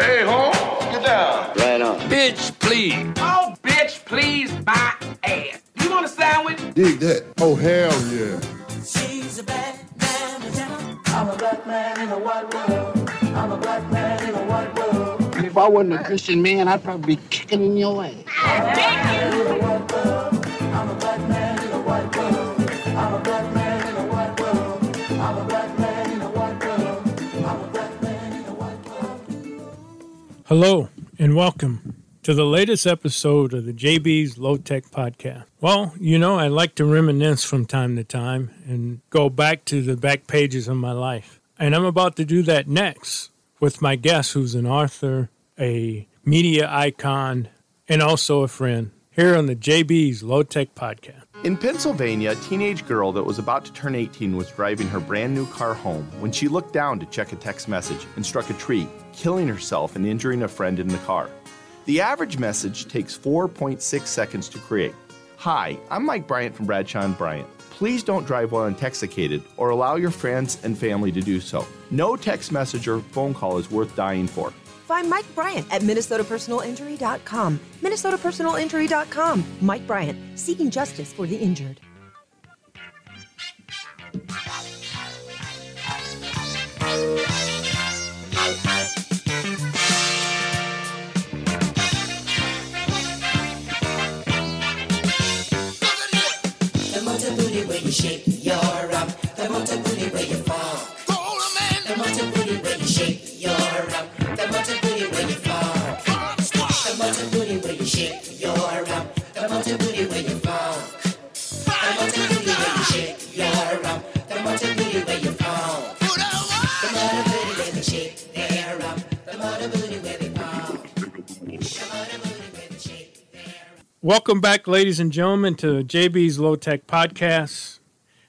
Hey, home, get down. Right on. Bitch, please. Oh, bitch, please, my ass. You want a sandwich? Dig that. Oh, hell yeah. She's a black man in town. I'm a black man in a white world. I'm a black man in a white world. If I wasn't a Christian man, I'd probably be kicking in your ass. I'm a black man in a white world. I'm a black man in a white world. Hello, and welcome to the latest episode of the JB's Low Tech Podcast. Well, you know, I like to reminisce from time to time and go back to the back pages of my life. And I'm about to do that next with my guest, who's an author, a media icon, and also a friend, here on the JB's Low Tech Podcast. In Pennsylvania, a teenage girl that was about to turn 18 was driving her brand new car home when she looked down to check a text message and struck a tree, killing herself and injuring a friend in the car. The average message takes 4.6 seconds to create. Hi, I'm Mike Bryant from Bradshaw and Bryant. Please don't drive while intoxicated or allow your friends and family to do so. No text message or phone call is worth dying for. Find Mike Bryant at MinnesotaPersonalInjury.com. MinnesotaPersonalInjury.com. Mike Bryant, seeking justice for the injured. Your. Welcome back, ladies and gentlemen, to JB's Low Tech Podcast.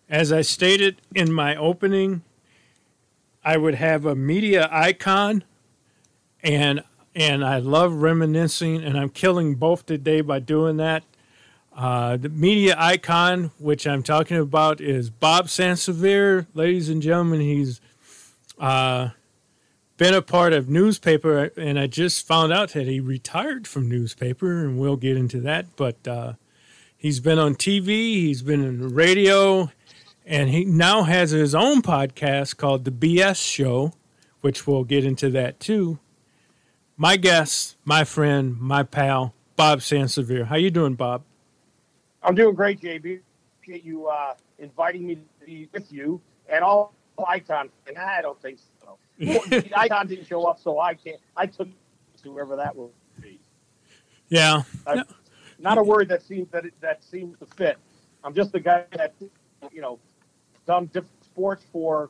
As I stated in my opening, I would have a media icon, and and I love reminiscing, and I'm killing both today by doing that. Uh, the media icon, which I'm talking about, is Bob Sansevere. Ladies and gentlemen, he's uh, been a part of newspaper, and I just found out that he retired from newspaper, and we'll get into that. But uh, he's been on TV, he's been in radio, and he now has his own podcast called The BS Show, which we'll get into that too. My guest, my friend, my pal, Bob Sansevere. How you doing, Bob? I'm doing great, JB. Appreciate you uh, inviting me to be with you and all icon. And I don't think the icon didn't show up, so I can't. I took to whoever that will be. Yeah. I- Not a word that seems that it, that seems to fit. I'm just the guy that you know done different sports for.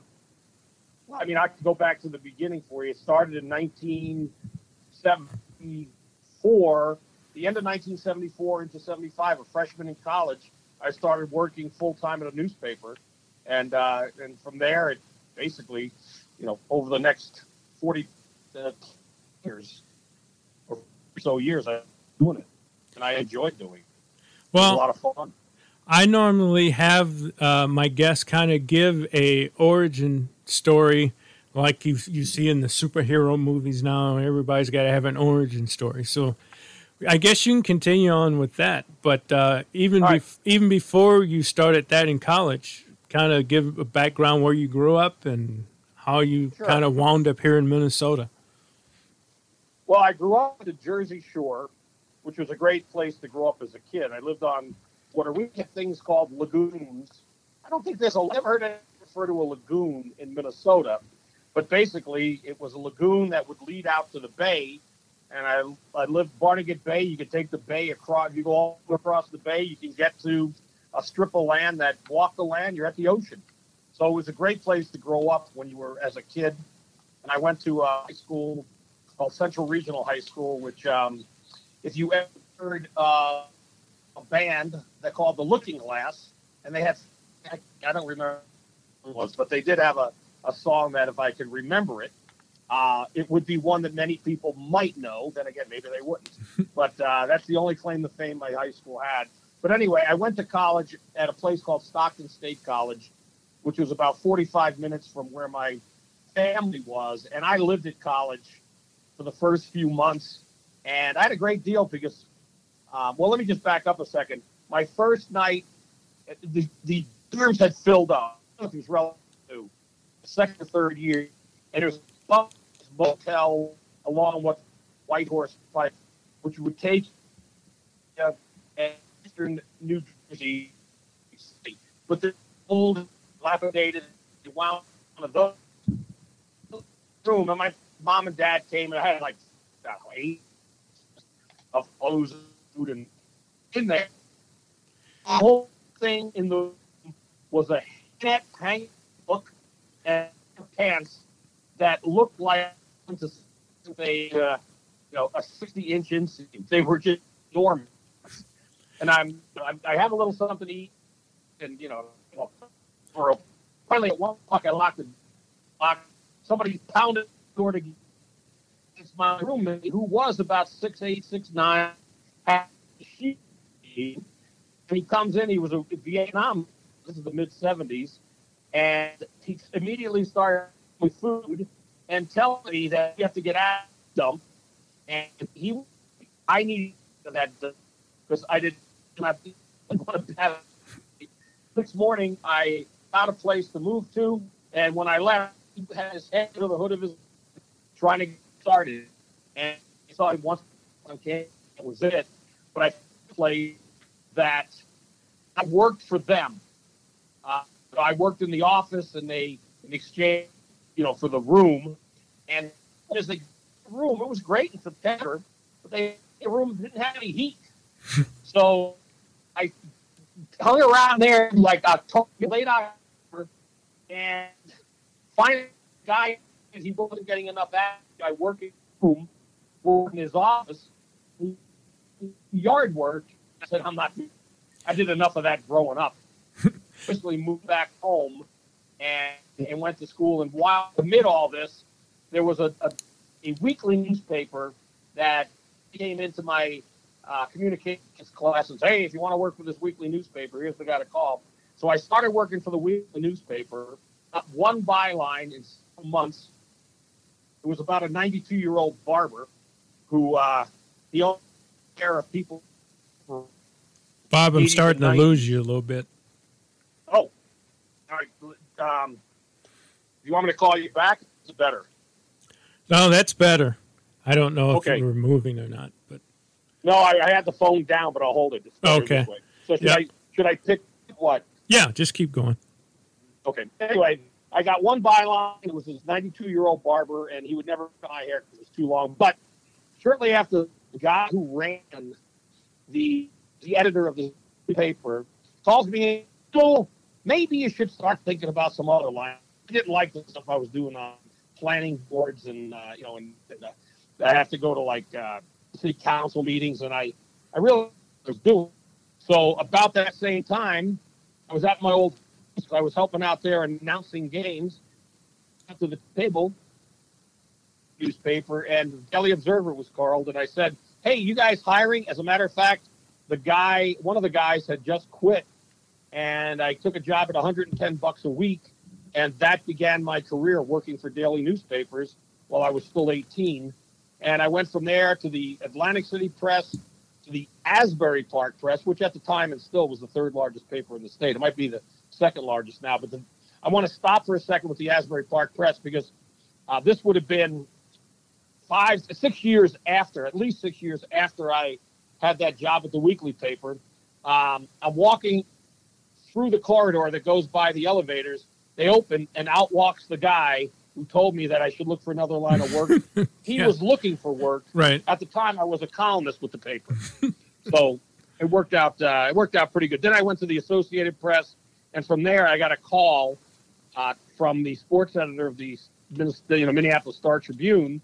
I mean, I could go back to the beginning for you. It started in 1974, the end of 1974 into 75. A freshman in college, I started working full time at a newspaper, and uh, and from there, it basically, you know, over the next 40 uh, years or so years, I'm doing it, and I enjoyed doing it. It Well, a lot of fun. I normally have uh, my guests kind of give a origin story, like you you see in the superhero movies now. Everybody's got to have an origin story. So, I guess you can continue on with that. But uh, even right. bef- even before you started that in college, kind of give a background where you grew up and how you Sure. kind of wound up here in Minnesota. Well, I grew up at the Jersey Shore, which was a great place to grow up as a kid. I lived on what are we things called lagoons. I don't think there's a I've heard it refer to a lagoon in Minnesota, but basically it was a lagoon that would lead out to the bay. And I I lived Barnegat Bay. You could take the bay across. You go all across the bay. You can get to a strip of land that walk the land. You're at the ocean. So it was a great place to grow up when you were as a kid. And I went to a high school called Central Regional High School, which, um, if you ever heard uh, a band that called the Looking Glass, and they had, I, I don't remember who it was, but they did have a, a song that if I could remember it, uh, it would be one that many people might know. Then again, maybe they wouldn't. but uh, that's the only claim to fame my high school had. But anyway, I went to college at a place called Stockton State College, which was about 45 minutes from where my family was. And I lived at college for the first few months. And I had a great deal because, um, well, let me just back up a second. My first night, the, the dorms had filled up. I don't know if it was relative to second or third year. And there was a motel along with White Horse Pike, which would take uh, eastern New Jersey. But the old, dilapidated, wound of those room, and my mom and dad came, and I had like I know, eight of clothes, food, and in there. The whole thing in the was a net book and pants that looked like a uh, you know a 60 inch inseam. They were just enormous. And I'm I, I have a little something to eat, and you know, for a, finally at one o'clock I locked the lock. Somebody pounded the door to it's my roommate who was about six eight six nine. she And he comes in. He was a Vietnam. This is the mid seventies, and he immediately started with food and telling me that you have to get out of dump. And he, I need that because I did not want to have. Next morning, I found a place to move to, and when I left, he had his head to the hood of his trying to get started, and I saw him once on campus. That was it. But I played that I worked for them. Uh, I worked in the office, and they in exchange, you know, for the room, and as the room, it was great in September, but they the room didn't have any heat, so I hung around there like October, late October, and finally, guy he wasn't getting enough action. I work in room, in his office, yard work. I said, I'm not. I did enough of that growing up. Basically, moved back home and and went to school. And while amid all this, there was a, a, a weekly newspaper that came into my uh, communications class and said, hey, if you want to work for this weekly newspaper, here's the guy to call. So I started working for the weekly newspaper. One byline in several months. It was about a 92 year old barber who uh, he owned care of people. For Bob, I'm 80 to starting to lose you a little bit. Oh, all right. Um, you want me to call you back? It's better. No, that's better. I don't know if you were moving or not, but No, I, I had the phone down, but I'll hold it. Okay. So should Yeah. I should I pick what? Yeah, just keep going. Okay. Anyway, I got one byline. It was this 92 year old barber, and he would never cut my hair because it was too long. But shortly after, the guy who ran the the editor of the paper calls me. So maybe you should start thinking about some other line. I didn't like the stuff I was doing on planning boards, and uh, you know, and, and uh, I have to go to like uh, city council meetings, and I I really was doing. So about that same time, I was at my old I was helping out there announcing games to the table newspaper, and the Daily Observer was called, and I said, "Hey, you guys hiring?" As a matter of fact, the guy, one of the guys, had just quit, and I took a job at 110 bucks a week, and that began my career working for daily newspapers while I was still 18, and I went from there to the Atlantic City Press, Asbury Park Press, which at the time and still was the third largest paper in the state. It might be the second largest now, but the, I want to stop for a second with the Asbury Park Press because uh, this would have been five, six years after, at least six years after I had that job at the weekly paper, um, I'm walking through the corridor that goes by the elevators. They open, and out walks the guy who told me that I should look for another line of work. he Yeah. was looking for work. Right. At the time, I was a columnist with the paper, so it worked out. Uh, it worked out pretty good. Then I went to the Associated Press, and from there, I got a call uh, from the sports editor of the you know, Minneapolis Star Tribune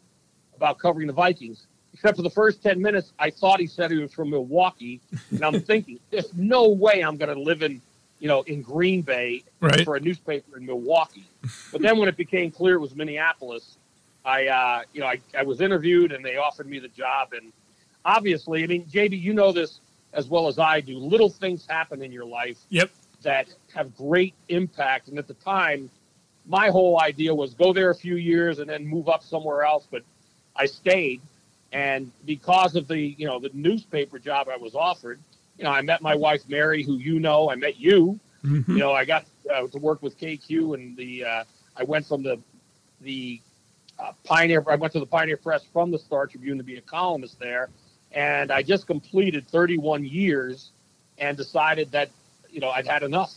about covering the Vikings. Except for the first 10 minutes, I thought he said he was from Milwaukee. And I'm thinking, there's no way I'm going to live in, you know, in Green Bay Right. for a newspaper in Milwaukee. But then when it became clear it was Minneapolis, I, uh, you know, I, I was interviewed and they offered me the job. And obviously, I mean, JB, you know this as well as I do. Little things happen in your life Yep. that have great impact. And at the time, my whole idea was go there a few years and then move up somewhere else. But I stayed, and because of the you know the newspaper job I was offered, you know, I met my wife Mary, who you know. I met you. Mhm. You know, I got uh, to work with KQ, and the uh, I went from the the uh, Pioneer. I went to the Pioneer Press from the Star Tribune to be a columnist there, and I just completed 31 years, and decided that you know I'd had enough.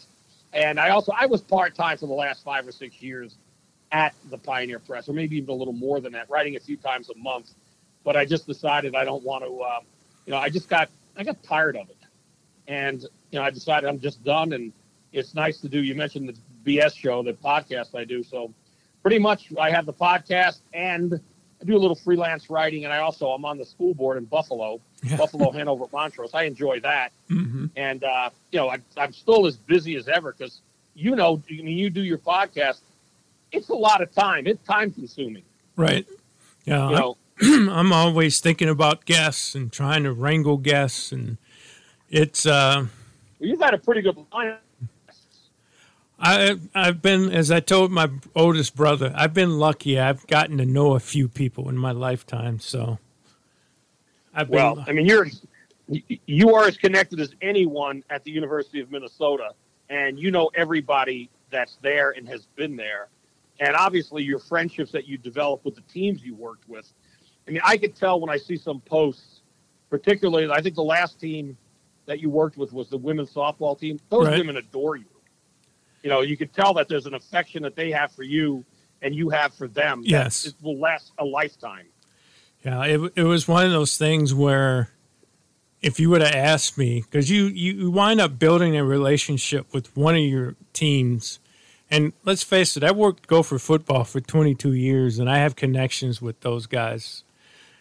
And I also I was part time for the last five or six years at the Pioneer Press, or maybe even a little more than that, writing a few times a month. But I just decided I don't want to. Uh, you know, I just got I got tired of it, and you know I decided I'm just done. And it's nice to do. You mentioned the BS show, the podcast I do. So pretty much I have the podcast and I do a little freelance writing, and I also I'm on the school board in Buffalo, Yeah. Buffalo, Hanover, Montrose. I enjoy that hmm and uh, you know I, I'm still as busy as ever because you know I mean, you do your podcast. It's a lot of time. It's time consuming. Right. Yeah. You know, I'm, always thinking about guests and trying to wrangle guests, and it's. Uh, you've got a pretty good line. I I've been as I told my oldest brother, I've been lucky. I've gotten to know a few people in my lifetime, so. I've been, Well, I mean, you're you are as connected as anyone at the University of Minnesota, and you know everybody that's there and has been there, and obviously your friendships that you develop with the teams you worked with. I mean, I could tell when I see some posts, particularly I think the last team that you worked with was the women's softball team. Those Right. women adore you. You know, you could tell that there's an affection that they have for you and you have for them. Yes. it will last a lifetime. Yeah, it, it was one of those things where if you would have asked me, because you, you wind up building a relationship with one of your teams. And let's face it, I worked Gopher football for 22 years, and I have connections with those guys.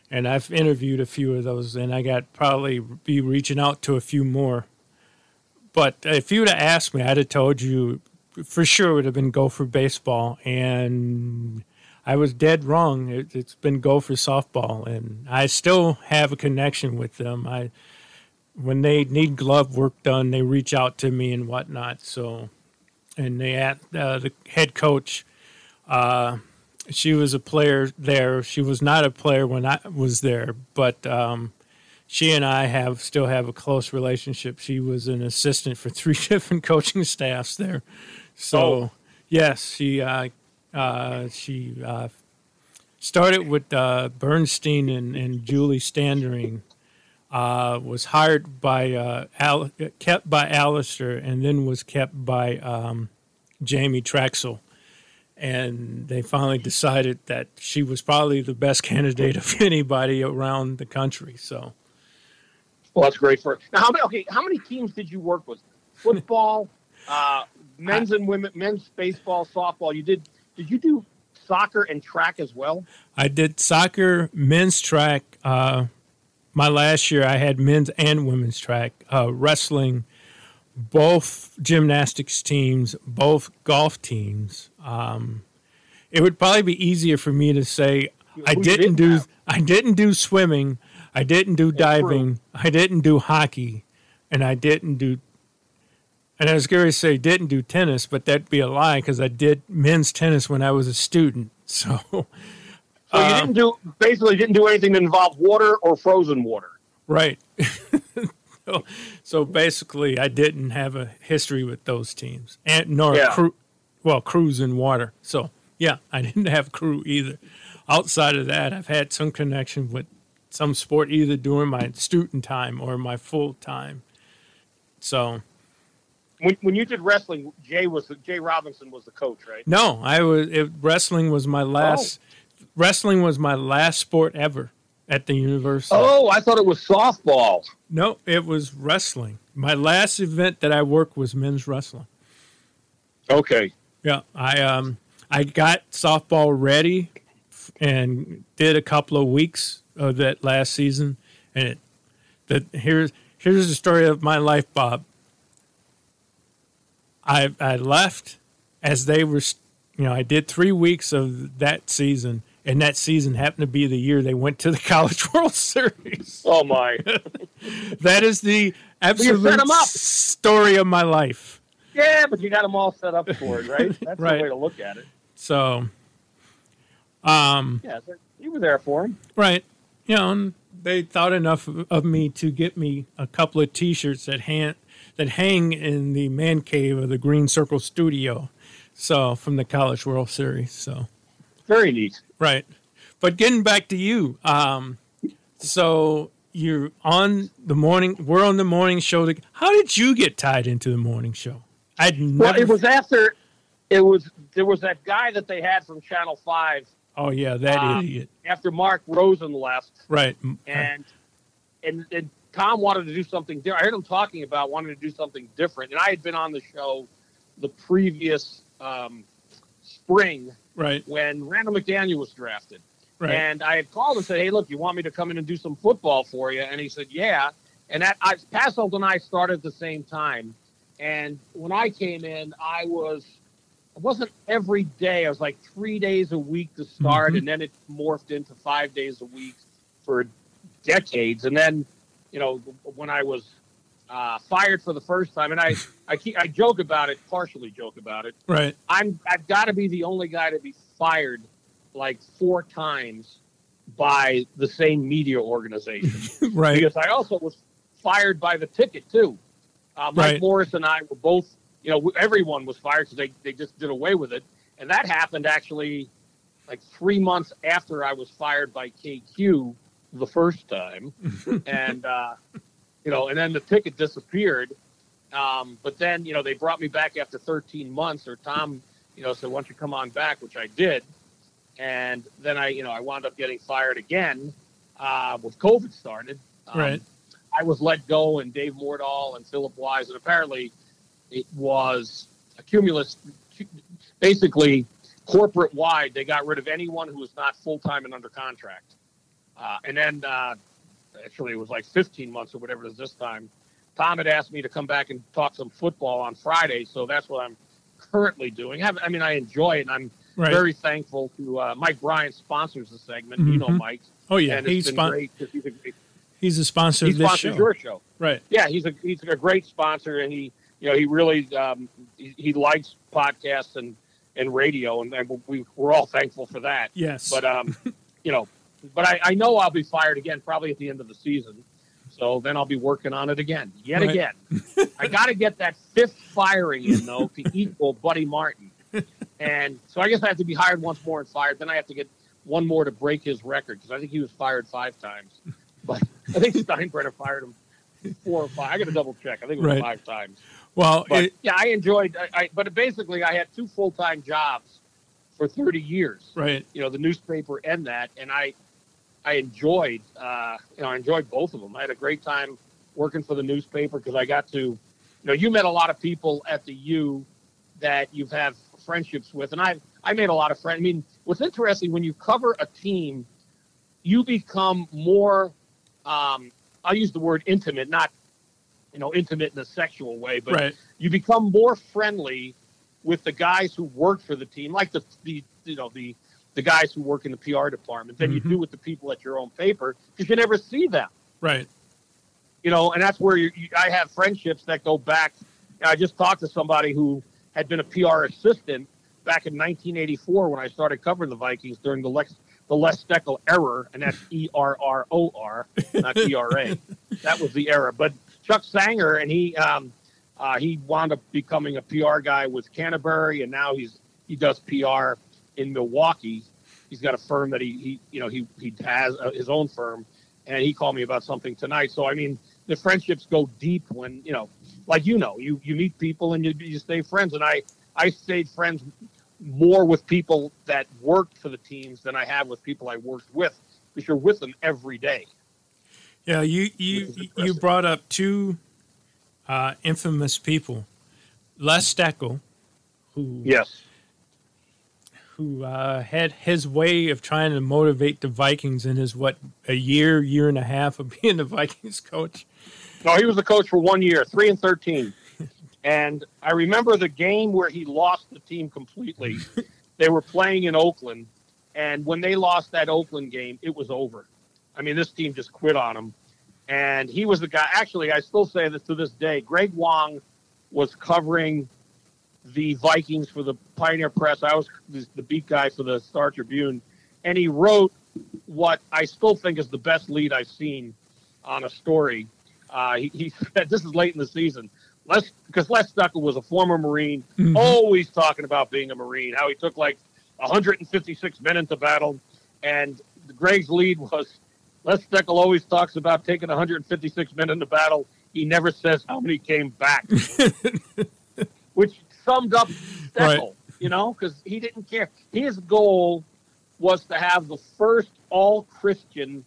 And I've interviewed a few of those, and I got probably be reaching out to a few more. But if you would have asked me, I'd have told you for sure it would have been Gopher baseball. And I was dead wrong. It, it's been Gopher softball, and I still have a connection with them. I when they need glove work done, they reach out to me and whatnot. So, and they at uh, the head coach. Uh, she was a player there. She was not a player when I was there, but um, she and I have still have a close relationship. She was an assistant for three different coaching staffs there. So, Oh. yes, she uh, uh, she uh, started with uh, Bernstein and, and Julie Standering. Uh, was hired by uh, Al, kept by Allister, and then was kept by um, Jamie Trachsel. And they finally decided that she was probably the best candidate of anybody around the country. So, Well, that's great for now. How many? Okay, how many teams did you work with? Football, uh, men's and women, men's baseball, softball. You did. Did you do soccer and track as well? I did soccer, men's track. Uh, my last year, I had men's and women's track, uh, wrestling, both gymnastics teams, both golf teams. Um, it would probably be easier for me to say I Who didn't didn't do have? I didn't do swimming, I didn't do diving, I didn't do hockey, and I didn't do. And I was going to say didn't do tennis, but that'd be a lie because I did men's tennis when I was a student. So. So you uh, didn't do basically didn't do anything that involved water or frozen water. Right. so, so basically, I didn't have a history with those teams, and nor Yeah. crew. Well, cruise in water. So yeah, I didn't have crew either. outside of that, I've had some connection with some sport either during my student time or my full time. So When, when you did wrestling, Jay was the, Jay Robinson was the coach, right? no, I was it, wrestling was my last. Wrestling was my last sport ever at the university. Oh, I thought it was softball. No, it was wrestling. My last event that I worked was men's wrestling. Okay. Yeah, I um I got softball ready and did a couple of weeks of that last season, and it that here's here's the story of my life, Bob. I I left as they were, you know, I did three weeks of that season, and that season happened to be the year they went to the College World Series. Oh my! that is the absolute story of my life. Yeah, but you got them all set up for it, right? That's Right. the way to look at it. So, um, Yeah, you were there for him. Right. You know, and they thought enough of, me to get me a couple of T-shirts that hang that hang in the man cave of the Green Circle Studio. So from the College World Series. So Very neat. right. But getting back to you, um, so you're on the morning. We're on the morning show. To, how did you get tied into the morning show? I'd never. Well, it was after. It was there was that guy that they had from Channel Five oh yeah, that uh, idiot. after Mark Rosen left, Right. and and and Tom wanted to do something different. I heard him talking about wanting to do something different, and I had been on the show the previous um, spring Right. when Randall McDaniel was drafted. Right. And I had called and said, "Hey, look, you want me to come in and do some football for you?" And he said, "Yeah." And that I, Passolt and I started at the same time. And when I came in, I was it wasn't every day. I was like three days a week to start, Mhm. and then it morphed into five days a week for decades. And then, you know, when I was uh, fired for the first time, and I I, keep, I joke about it, partially joke about it. Right. I'm I've got to be the only guy to be fired like four times by the same media organization. Right. Because I also was fired by the ticket too. Uh, Mike Right. Morris and I were both, you know, everyone was fired because they, they just did away with it. And that happened actually like three months after I was fired by KQ the first time. and, uh, you know, and then the ticket disappeared. Um, but then, you know, they brought me back after 13 months, or Tom, you know, said, why don't you come on back, which I did. And then I, you know, I wound up getting fired again uh, with COVID started. Um, Right. I was let go, and Dave Mordahl and Philip Wise, and apparently it was a cumulus. Basically, corporate wide, they got rid of anyone who was not full time and under contract. Uh, and then, uh, actually, it was like 15 months or whatever it is this time. Tom had asked me to come back and talk some football on Friday, so that's what I'm currently doing. I, I mean, I enjoy it, and I'm Right. very thankful to uh, Mike Bryant sponsors the segment. You know. Mike. Oh, yeah, he's spon- great he's a, He's a sponsor he of this sponsors show. your show. Right. Yeah, he's a he's a great sponsor, and he you know he really um, he, he likes podcasts and and radio, and, and we we're all thankful for that. Yes. But um, you know, but I, I know I'll be fired again probably at the end of the season. So then I'll be working on it again, yet Right. again. I got to get that fifth firing in though to equal Billy Martin, and so I guess I have to be hired once more and fired. Then I have to get one more to break his record because I think he was fired five times, but I think Steinbrenner fired him four or five. I got to double check. I think it was Right. five times. Well, But it, yeah, I enjoyed. I, I but basically, I had two full time jobs for thirty years. right. You know, the newspaper and that, and I, I enjoyed. Uh, you know, I enjoyed both of them. I had a great time working for the newspaper because I got to, you know, you met a lot of people at the U that you've have friendships with, and I I made a lot of friends. I mean, what's interesting when you cover a team, you become more. Um, I'll use the word intimate, not you know intimate in a sexual way, but Right. you become more friendly with the guys who work for the team, like the the you know the the guys who work in the PR department, than you Mhm. do with the people at your own paper because you never see them. Right. You know, and that's where you, you, I have friendships that go back. I just talked to somebody who had been a PR assistant back in 1984 when I started covering the Vikings during the Lex the Les Steckel error, and that's E R R O R, not E R A. That was the error. But Chuck Sanger and he um, uh, he wound up becoming a PR guy with Canterbury, and now he's he does PR in Milwaukee. he's got a firm that he, he you know he he has uh, his own firm, and he called me about something tonight. So I mean, the friendships go deep when you know, like you know, you you meet people and you you stay friends, and I I stayed friends more with people that worked for the teams than I have with people I worked with because you're with them every day. Yeah, you you you brought up two uh, infamous people, Les Steckel, who yes, who uh, had his way of trying to motivate the Vikings in his what a year year and a half of being the Vikings coach. No, he was the coach for one year, three and thirteen. and I remember the game where he lost the team completely. they were playing in Oakland, and when they lost that Oakland game, it was over. I mean, this team just quit on him. And he was the guy. Actually, I still say this to this day. Greg Wong was covering the Vikings for the Pioneer Press. I was the beat guy for the Star Tribune, and he wrote what I still think is the best lead I've seen on a story. Uh, he, he said this is late in the season. Les, because Les Steckel was a former Marine, Mm-hmm. always talking about being a Marine, how he took like 156 men into battle, and Greg's lead was Les Steckel always talks about taking 156 men into battle. He never says how many came back, which summed up Steckel, Right. you know, because he didn't care. His goal was to have the first all Christian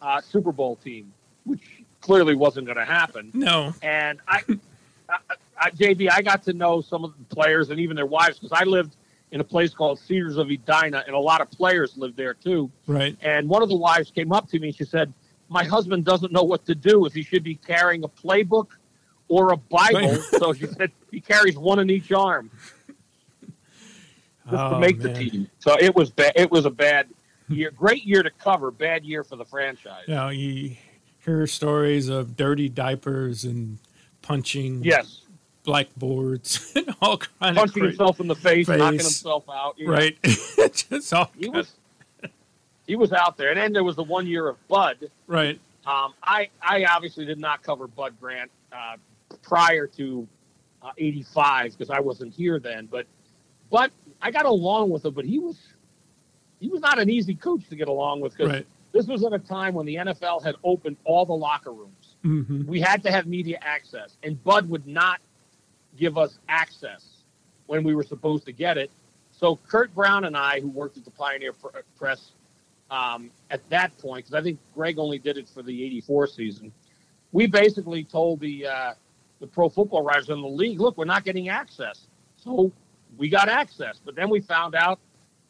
uh, Super Bowl team, which clearly wasn't going to happen. No, And I, I, I, JB, I got to know some of the players and even their wives because I lived in a place called Cedars of Edina, and a lot of players lived there too. right. And one of the wives came up to me and she said, "My husband doesn't know what to do if he should be carrying a playbook or a Bible." Right. so she said he carries one in each arm just Oh, to make man. the team. So it was bad. It was a bad year. Great year to cover. Bad year for the franchise. You know, you hear stories of dirty diapers and punching Yes, blackboards and all kinds punching of cra- himself in the face, knocking himself out. you know. right. Just all He was he was out there, and then there was the one year of Bud. right. Um, I I obviously did not cover Bud Grant uh, prior to uh, '85 because I wasn't here then. But but I got along with him. But he was he was not an easy coach to get along with because Right. this was at a time when the NFL had opened all the locker rooms. hmm We had to have media access, and Bud would not give us access when we were supposed to get it. So Kurt Brown and I, who worked at the Pioneer Press um, at that point, because I think Greg only did it for the '84 season, we basically told the uh, the pro football writers in the league, "Look, we're not getting access." So we got access, but then we found out.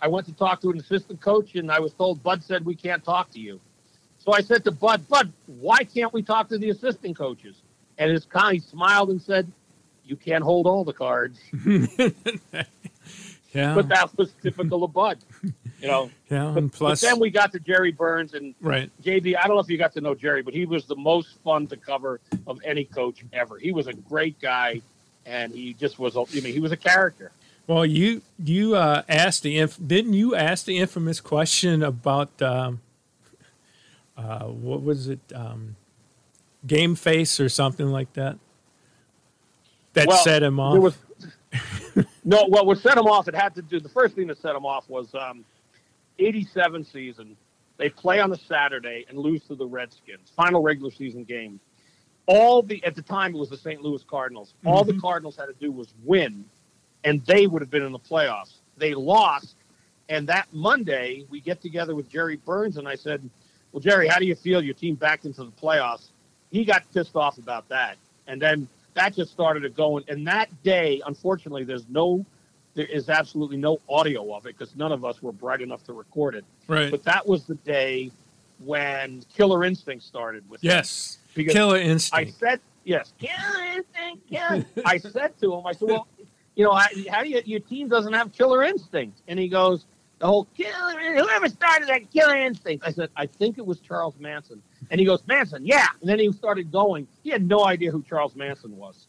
I went to talk to an assistant coach, and I was told Bud said we can't talk to you. So I said to Bud, Bud, why can't we talk to the assistant coaches? And his con, he smiled and said, "You can't hold all the cards." Yeah. But that was typical of Bud, you know. yeah. But, And but plus, then we got to Jerry Burns and right. JB. I don't know if you got to know Jerry, but he was the most fun to cover of any coach ever. He was a great guy, and he just was. a- I mean, he was a character. Well, you you uh, asked the inf- didn't you ask the infamous question about um, uh, what was it um, game face or something like that that Well, set him off? Was no. Well, what set him off? It had to do. The first thing that set him off was um, '87 season. They play on a Saturday and lose to the Redskins. Final regular season game. All the at the time it was the St. Louis Cardinals. All the Cardinals had to do was win, and they would have been in the playoffs. They lost, and that Monday we get together with Jerry Burns, and I said, "Well, Jerry, how do you feel? Your team backed into the playoffs." He got pissed off about that, and then that just started it going. And that day, unfortunately, there's no, there is absolutely no audio of it because none of us were bright enough to record it. right. But that was the day when Killer Instinct started with him. yes. Because Killer I said yes. Killer instinct. Killer. I said to him, I said, "Well, you know, how, how do you, your team doesn't have killer instinct?" And he goes, "The whole killer. Whoever started that killer instinct?" I said, "I think it was Charles Manson." And he goes, "Manson, yeah." And then he started going. He had no idea who Charles Manson was,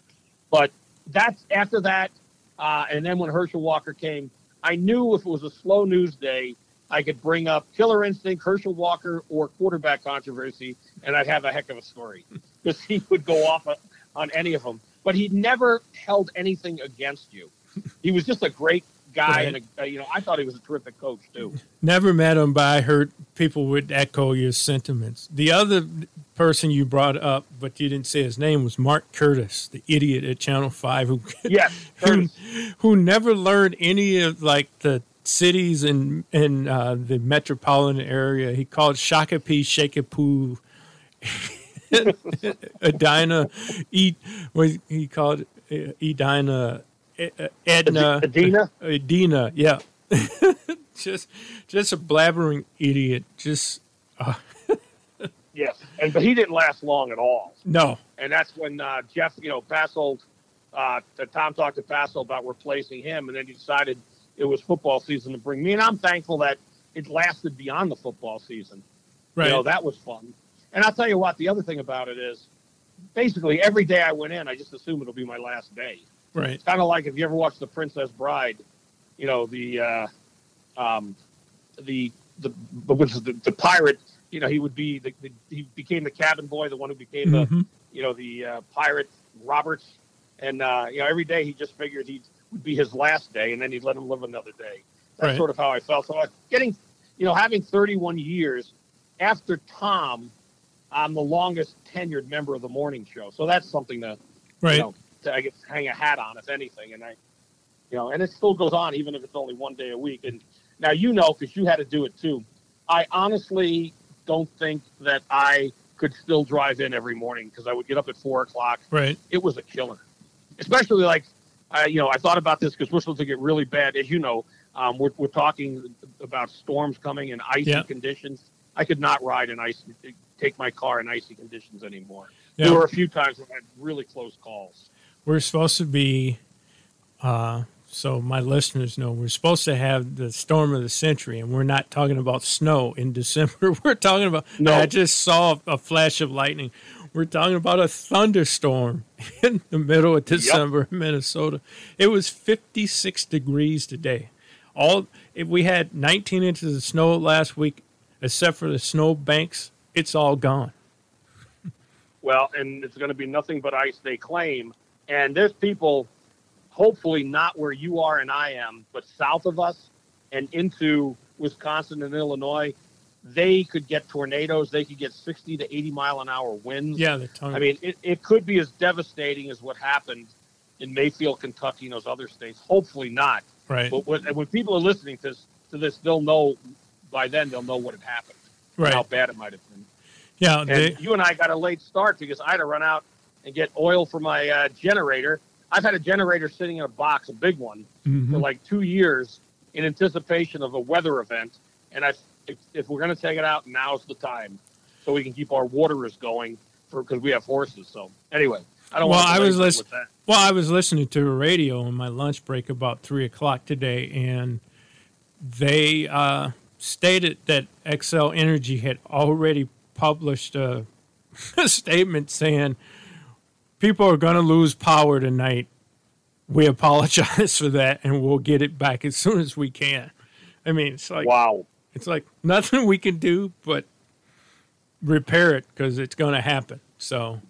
but that's after that. Uh, and then when Herschel Walker came, I knew if it was a slow news day, I could bring up Killer Instinct, Herschel Walker, or quarterback controversy, and I'd have a heck of a story because he would go off on, on any of them. But he never held anything against you. He was just a great guy, Right. and a, you know, I thought he was a terrific coach too. Never met him, but I heard people would echo your sentiments. The other person you brought up, but you didn't say his name, was Mark Curtis, the idiot at Channel Five, who Yes, who, who never learned any of like the cities in in uh, the metropolitan area. He called Shakopee, Shakopoo, Edina, E. What he called it? Edina, E- uh, Edna, Edina? Edina. Yeah, just just a blabbering idiot. Just uh, Yes, and but he didn't last long at all. no. and that's when uh, Jeff, you know, Fassel, uh, Tom talked to Fassel about replacing him, and then he decided it was football season to bring me. And I'm thankful that it lasted beyond the football season. Right. You know, that was fun. And I'll tell you what, the other thing about it is, basically every day I went in, I just assume it'll be my last day. Right. It's kind of like if you ever watched The Princess Bride, you know, the uh, um, the the the, which is the, the pirate. You know, he would be the, the he became the cabin boy, the one who became the Mhm. you know the uh, pirate Roberts, and uh, you know every day he just figured he would be his last day, and then he'd let him live another day. That's Right. sort of how I felt. So I, getting, you know, having 31 years after Tom, I'm the longest tenured member of the morning show. So that's something to, Right. you know, to I guess hang a hat on, if anything. And I, you know, and it still goes on even if it's only one day a week. And now you know because you had to do it too. I honestly don't think that I could still drive in every morning because I would get up at four o'clock. Right. It was a killer, especially like, I, you know, I thought about this because we're supposed to get really bad. As you know, um, we're, we're talking about storms coming and icy Yeah. conditions. I could not ride in icy, take my car in icy conditions anymore. Yeah. There were a few times where I had really close calls. We're supposed to be, uh, so my listeners know, we're supposed to have the storm of the century, and we're not talking about snow in December. We're talking about, No. I just saw a flash of lightning. We're talking about a thunderstorm in the middle of December in Minnesota. It was 56 degrees today. All if we had 19 inches of snow last week, except for the snow banks, it's all gone. Well, and it's going to be nothing but ice, they claim. And there's people, hopefully not where you are and I am, but south of us and into Wisconsin and Illinois, they could get tornadoes. They could get 60 to 80 mile an hour winds. Yeah, the tongue. I mean, it, it could be as devastating as what happened in Mayfield, Kentucky, and those other states. Hopefully not. Right. But when, when people are listening to this, to this, they'll know by then they'll know what had happened, and Right. how bad it might have been. Yeah, And they, you and I got a late start because I had to run out and get oil for my uh, generator. I've had a generator sitting in a box, a big one, for Mhm. like two years in anticipation of a weather event. And I, if, if we're going to take it out, now's the time, so we can keep our waterers going for because we have horses. So anyway, I don't. well, want to I was listening. with that. Well, I was listening to the radio on my lunch break about three o'clock today, and they uh, stated that Xcel Energy had already published a, a statement saying people are going to lose power tonight. We apologize for that, and we'll get it back as soon as we can. I mean, it's like wow. It's like nothing we can do but repair it because it's going to happen. So,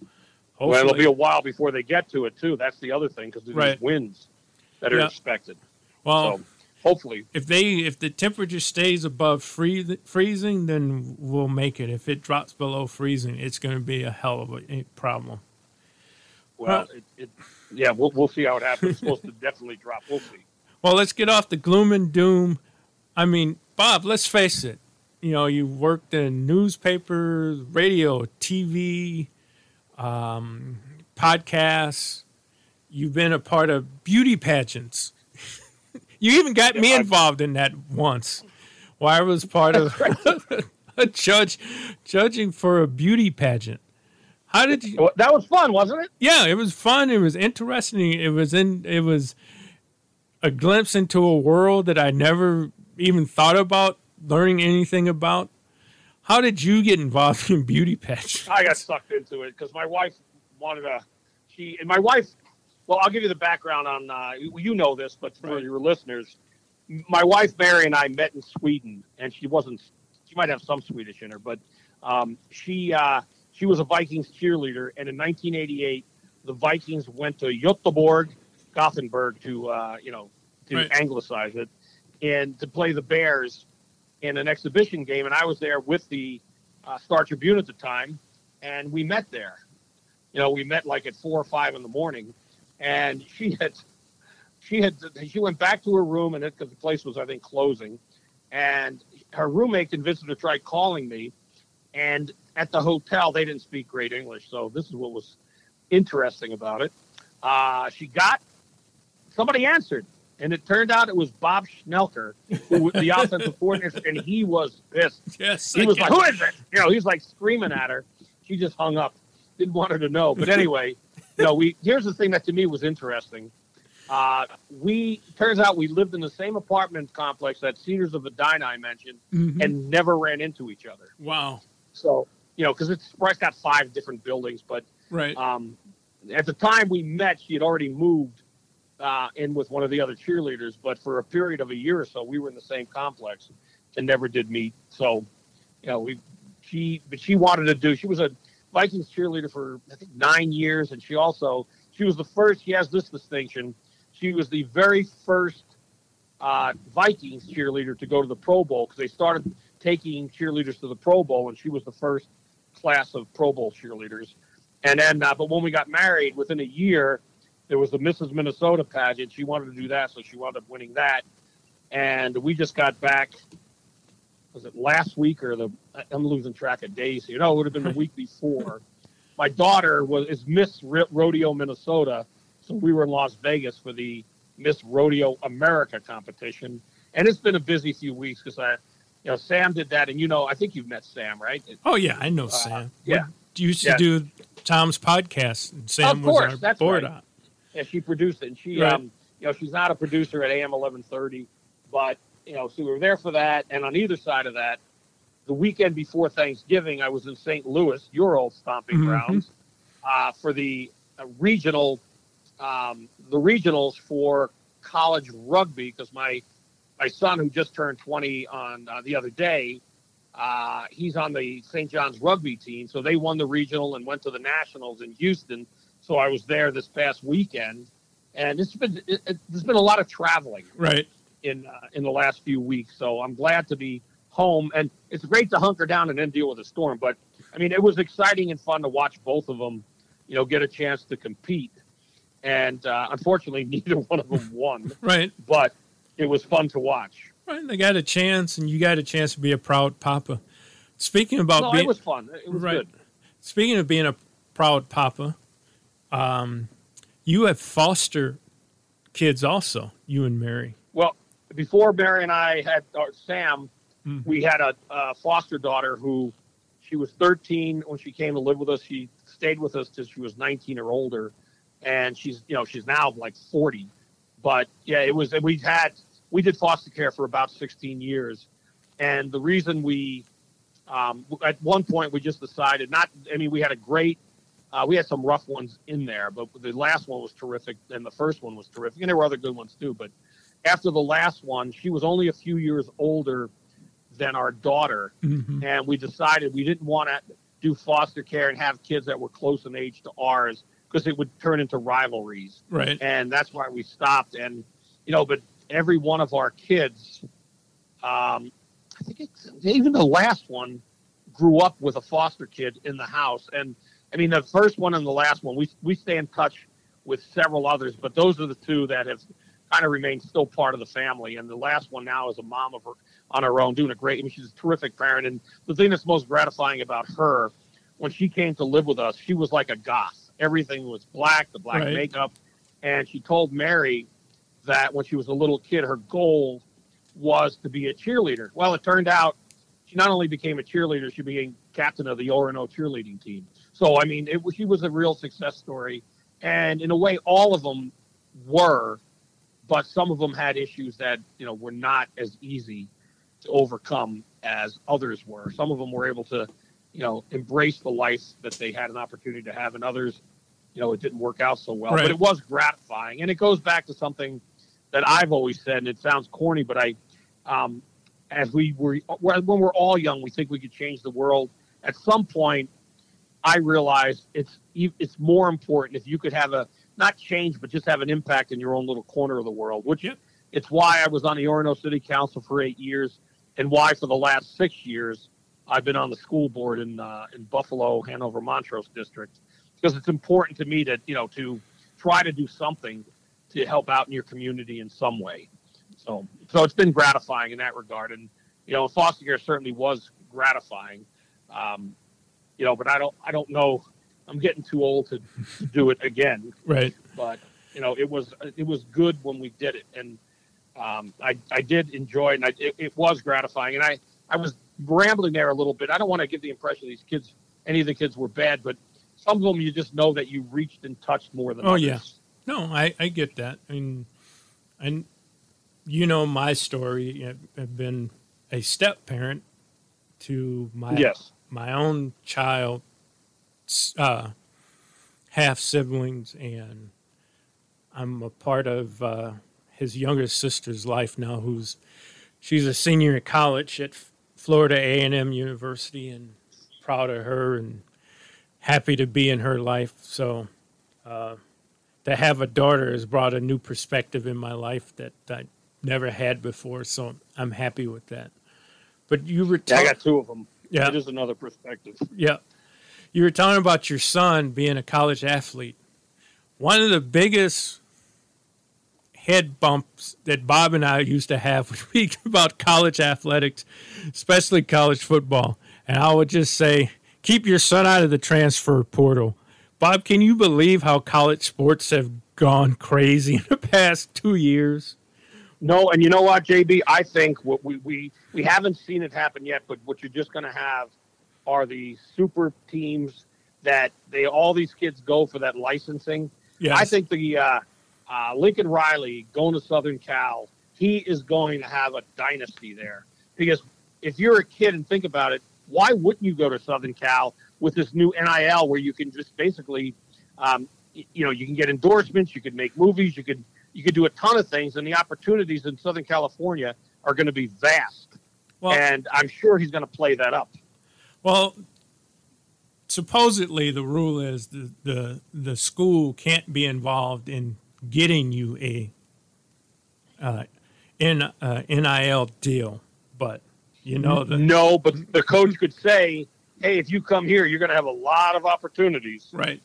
Well, it'll be a while before they get to it too. That's the other thing because there's Right. winds that are Yeah. expected. Well, so hopefully, if they if the temperature stays above free, freezing, then we'll make it. If it drops below freezing, it's going to be a hell of a problem. Well, it, it, yeah, we'll we'll see how it happens. It's supposed to definitely drop. We'll see. Well, let's get off the gloom and doom. I mean, Bob, let's face it. You know, you worked in newspapers, radio, TV, um, podcasts. You've been a part of beauty pageants. you even got me involved in that once. Where I was part of a judge judging for a beauty pageant. How did you? That was fun, wasn't it? Yeah, it was fun. It was interesting. It was in. It was a glimpse into a world that I never even thought about learning anything about. How did you get involved in beauty pageants? I got sucked into it because my wife wanted to. She and my wife. Well, I'll give you the background on. Uh, you you know this, but for your listeners, my wife Mary and I met in Sweden, and she wasn't. She might have some Swedish in her, but um, she uh, she was a Vikings cheerleader, and in 1988, the Vikings went to Göteborg, Gothenburg to uh, you know to Right. anglicize it, and to play the Bears in an exhibition game. And I was there with the uh, Star Tribune at the time, and we met there. You know, we met like at four or five in the morning, and she had she had she went back to her room, and it because the place was I think closing, and her roommate convinced her to try calling me, and at the hotel they didn't speak great English, so this is what was interesting about it. Uh, she got somebody answered, and it turned out it was Bob Schnelker, who was the offensive coordinator, and he was pissed. Yes, he I was can- like, "Who is it?" You know, he's like screaming at her. She just hung up, didn't want her to know. But anyway, you know, we here's the thing that to me was interesting. Uh, we turns out we lived in the same apartment complex that Cedars of Medina I mentioned, Mhm. and never ran into each other. Wow. So you know, because it's Bryce got five different buildings, but Right. um, at the time we met, she had already moved uh, in with one of the other cheerleaders. But for a period of a year or so, we were in the same complex and never did meet. So, you know, we she but she wanted to do. She was a Vikings cheerleader for I think nine years, and she also she was the first. She has this distinction. She was the very first uh, Vikings cheerleader to go to the Pro Bowl because they started taking cheerleaders to the Pro Bowl, and she was the first class of Pro Bowl cheerleaders. And then, uh, but when we got married, within a year, there was the Mrs. Minnesota pageant. She wanted to do that, so she wound up winning that. And we just got back. Was it last week or the? I'm losing track of days. You know, it would have been the week before. My daughter was is Miss Ro- Rodeo Minnesota, so we were in Las Vegas for the Miss Rodeo America competition, and it's been a busy few weeks because I, you know, Sam did that, and you know, I think you've met Sam, right? Oh yeah, I know Uh, Sam. yeah. You used to Yeah. do Tom's podcast. And Sam of was course, our that's board right. op. Yeah, she produced it. And she, Right. um, you know, she's not a producer at AM eleven thirty, but you know, so we were there for that. And on either side of that, the weekend before Thanksgiving, I was in St. Louis, your old stomping Mhm. grounds, uh, for the uh, regional, um, the regionals for college rugby because my my son who just turned twenty on uh, the other day. Uh, he's on the St. John's rugby team, so they won the regional and went to the nationals in Houston. So I was there this past weekend, and it's been it, it, there's been a lot of traveling Right. in uh, in the last few weeks. So I'm glad to be home, and it's great to hunker down and then deal with a storm. But I mean, it was exciting and fun to watch both of them, you know, get a chance to compete. And uh, unfortunately, neither one of them won. Right. But it was fun to watch. Right. They got a chance, and you got a chance to be a proud papa. Speaking about no, being it was fun. It was right. good. Speaking of being a proud papa, um, you have foster kids also. You and Mary. Well, before Mary and I had or Sam, Mhm. we had a, a foster daughter who she was 13 when she came to live with us. She stayed with us till she was 19 or older, and she's you know she's now like 40. But yeah, it was we've had we did foster care for about 16 years, and the reason we um, at one point we just decided not. I mean, we had a great. Uh, we had some rough ones in there, but the last one was terrific, and the first one was terrific, and there were other good ones too. But after the last one, she was only a few years older than our daughter, Mhm. and we decided we didn't want to do foster care and have kids that were close in age to ours because it would turn into rivalries. Right. And that's why we stopped. And you know, but every one of our kids, um, I think it's even the last one grew up with a foster kid in the house. And I mean, the first one and the last one, we we stay in touch with several others, but those are the two that have kind of remained still part of the family. And the last one now is a mom of her on her own, doing a great. I mean, she's a terrific parent. And the thing that's most gratifying about her, when she came to live with us, she was like a goth. Everything was black, the black Right. makeup, and she told Mary that when she was a little kid, her goal was to be a cheerleader. Well, it turned out she not only became a cheerleader, she became captain of the Orono cheerleading team. So, I mean, it she was a real success story. And in a way, all of them were, but some of them had issues that, you know, were not as easy to overcome as others were. Some of them were able to, you know, embrace the life that they had an opportunity to have, and others, you know, it didn't work out so well. Right. But it was gratifying. And it goes back to something that I've always said, and it sounds corny, but I, um, as we were when we're all young, we think we could change the world. At some point, I realized it's it's more important if you could have a not change, but just have an impact in your own little corner of the world, which it's why I was on the Orono City Council for eight years, and why for the last six years I've been on the school board in uh, in Buffalo, Hanover, Montrose district, because it's important to me to you know to try to do something to help out in your community in some way. So so it's been gratifying in that regard, and you know foster care certainly was gratifying. Um, you know, but I don't I don't know. I'm getting too old to, to do it again. Right. But you know, it was it was good when we did it, and um, I I did enjoy it, and I, it, it was gratifying. And I I was rambling there a little bit. I don't want to give the impression these kids, any of the kids, were bad, but some of them you just know that you reached and touched more than. Oh others. yeah, no, I I get that. I mean, and you know my story. I've- been a step parent to my Yes. my own child, uh, half siblings, and I'm a part of uh, his younger sister's life now. Who's she's a senior at college at Florida A and M University, and proud of her and happy to be in her life. So. Uh, to have a daughter has brought a new perspective in my life that I never had before. So I'm happy with that. But you were Yeah, I got two of them. Yeah. it is another perspective. yeah. You were talking about your son being a college athlete. One of the biggest head bumps that Bob and I used to have would be about college athletics, especially college football. And I would just say, keep your son out of the transfer portal. Bob, can you believe how college sports have gone crazy in the past two years? No, and you know what, JB? I think what we we we haven't seen it happen yet, but what you're just going to have are the super teams that they all these kids go for that licensing. Yes. I think the uh, uh, Lincoln Riley going to Southern Cal, he is going to have a dynasty there because if you're a kid and think about it, why wouldn't you go to Southern Cal with this new NIL where you can just basically, um, you know, you can get endorsements, you could make movies, you could you could do a ton of things, and the opportunities in Southern California are going to be vast. Well- and I'm sure he's going to play that up. Well, supposedly the rule is the, the the school can't be involved in getting you a uh, in uh, NIL deal, but you know the no, but the coach could say, "Hey, if you come here, you're going to have a lot of opportunities." Right.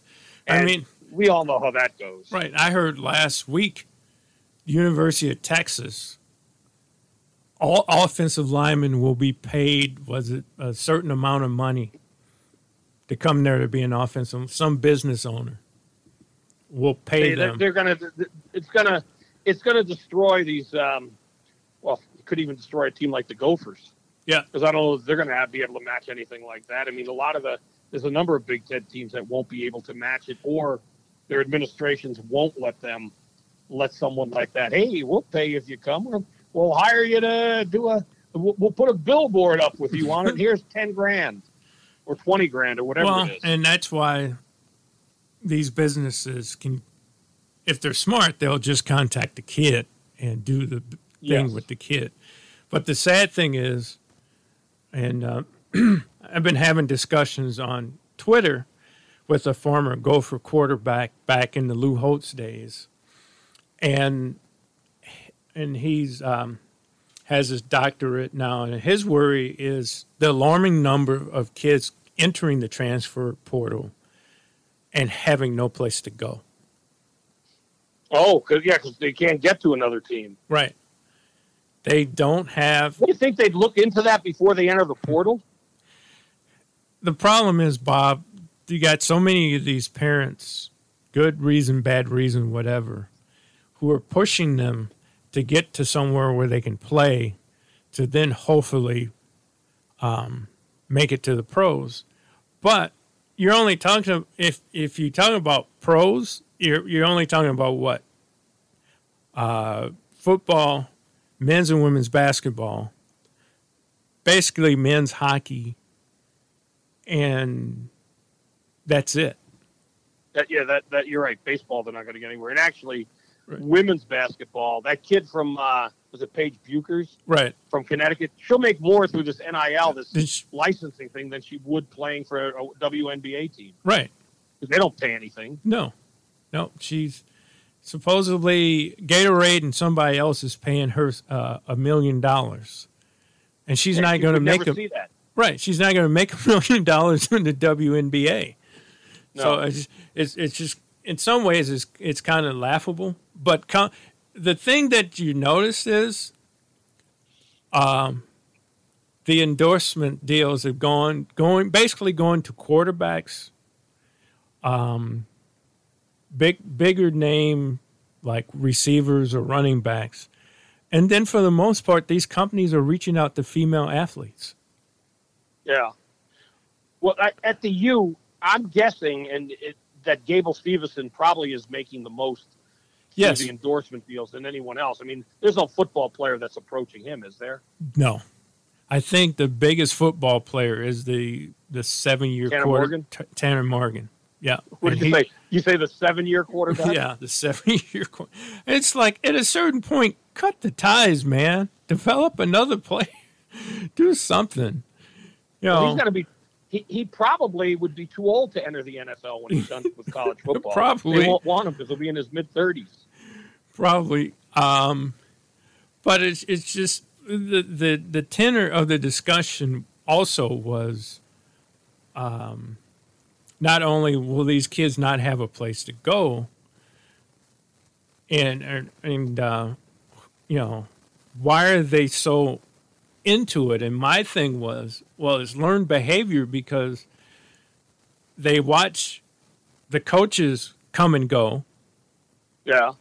I mean, we all know how that goes. right. I heard last week, University of Texas, all offensive linemen will be paid. Was it a certain amount of money to come there to be an offensive? Some business owner will pay They, them. they're going to. It's going to. It's going to destroy these. Um, well, it could even destroy a team like the Gophers. Yeah. because I don't know if they're going to be able to match anything like that. I mean, a lot of the there's a number of Big Ten teams that won't be able to match it, or their administrations won't let them let someone like that. Hey, we'll pay you if you come. We'll, we'll hire you to do a. We'll, we'll put a billboard up with you on it. Here's ten grand, or twenty grand, or whatever well, it is. and that's why these businesses can, if they're smart, they'll just contact the kid and do the thing Yes. with the kid. But the sad thing is, and uh, I've been having discussions on Twitter with a former Gopher quarterback back in the Lou Holtz days, and and he's um, has his doctorate now, and his worry is the alarming number of kids entering the transfer portal and having no place to go. oh, cause, yeah, because they can't get to another team. Right. They don't have. Do you think they'd look into that before they enter the portal? The problem is, Bob, you got so many of these parents, good reason, bad reason, whatever, who are pushing them to get to somewhere where they can play to then hopefully um, make it to the pros. But you're only talking if if you talk about pros, you're you're only talking about what? Uh, football, men's and women's basketball, basically men's hockey, and that's it. That, yeah, that, that you're right. Baseball, they're not going to get anywhere. And actually, women's basketball, that kid from uh, was it Paige Bueckers Right. from Connecticut? She'll make more through this NIL, this This- licensing thing, than she would playing for a WNBA team. Right. 'Cause They don't pay anything. No, no, she's supposedly Gatorade and somebody else is paying her uh, a million dollars, and she's Yeah, not going to make a right. She's not going to make a million dollars in the WNBA. So No. it's, it's it's just in some ways it's it's kind of laughable. But com- the thing that you notice is, um, the endorsement deals have gone going basically going to quarterbacks, um, big bigger name like receivers or running backs, and then for the most part, these companies are reaching out to female athletes. Yeah. Well, I, at the U, I'm guessing, and it, that Gable Steveson probably is making the most Yes. the endorsement deals than anyone else. I mean, there's no football player that's approaching him, is there? No, I think the biggest football player is the the seven year quarter Morgan? T- Tanner Morgan. Yeah, What did you say? You say the seven-year quarterback? Yeah, the seven year. Qu- it's like at a certain point, cut the ties, man. Develop another play. Do something. You Well, know, he's going to be. He, he probably would be too old to enter the NFL when he's done with college football. Probably. They won't want him because he'll be in his mid 30s. probably. Um, but it's it's just the the the tenor of the discussion also was, um, not only will these kids not have a place to go, and and, uh, you know, why are they so into it? And my thing was, well, it's learned behavior because they watch the coaches come and go Yeah.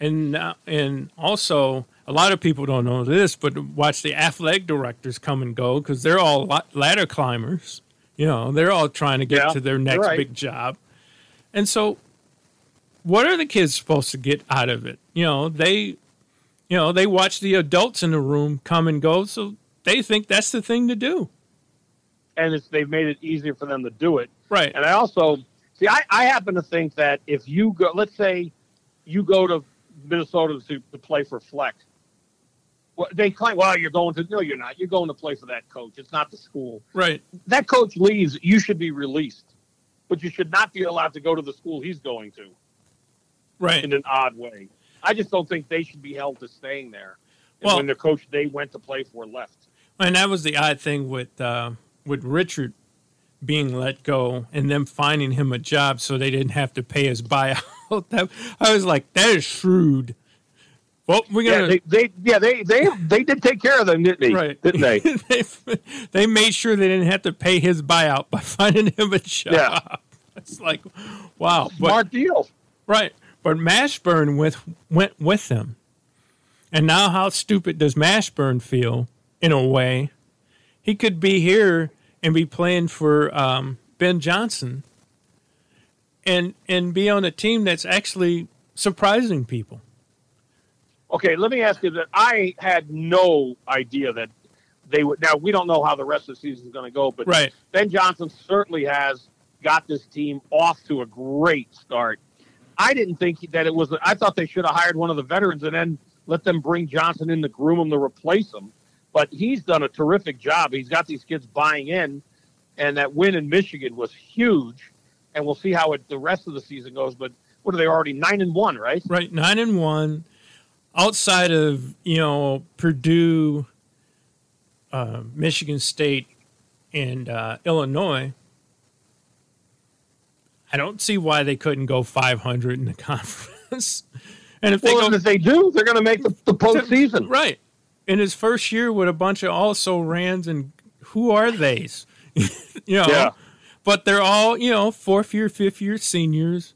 and now, and also a lot of people don't know this, but watch the athletic directors come and go because they're all ladder climbers. You know, they're all trying to get Yeah, to their next right. big job. And so, what are the kids supposed to get out of it? You know, they, you know, they watch the adults in the room come and go, so they think that's the thing to do. and they've made it easier for them to do it. Right. And I also see. I, I happen to think that if you go, let's say, you go to Minnesota to, to play for Fleck. Well, they claim, well, you're going to. No, you're not. You're going to play for that coach. It's not the school. Right. That coach leaves. You should be released, but you should not be allowed to go to the school he's going to. Right. In an odd way. I just don't think they should be held to staying there. Well- when the coach they went to play for left. And that was the odd thing with uh, with Richard being let go and them finding him a job so they didn't have to pay his buyout. That- I was like, that is shrewd. Well, we're Yeah, gonna they, they yeah they they they did take care of them, didn't they? right, Didn't they? they? They made sure they didn't have to pay his buyout by finding him a job. Yeah. It's like, wow, but- Smart deal. Right. But Mashburn with, went with them. And now, how stupid does Mashburn feel in a way? He could be here and be playing for um, Ben Johnson and, and be on a team that's actually surprising people. Okay, let me ask you that. I had no idea that they would. Now we don't know how the rest of the season is going to go, but Right. Ben Johnson certainly has got this team off to a great start. I didn't think that it was. I thought they should have hired one of the veterans and then let them bring Johnson in to groom him to replace him. But he's done a terrific job. He's got these kids buying in, and that win in Michigan was huge. And we'll see how it the rest of the season goes. But what are they already nine and one, right? Right. Nine and one. Outside of, you know, Purdue, uh, Michigan State, and uh, Illinois, I don't see why they couldn't go 500 in the conference. and if they Well, go, if they do, they're going to make the, the postseason. right in his first year with a bunch of also rans and who are they's, you know? Yeah. But they're all you know fourth year, fifth year seniors.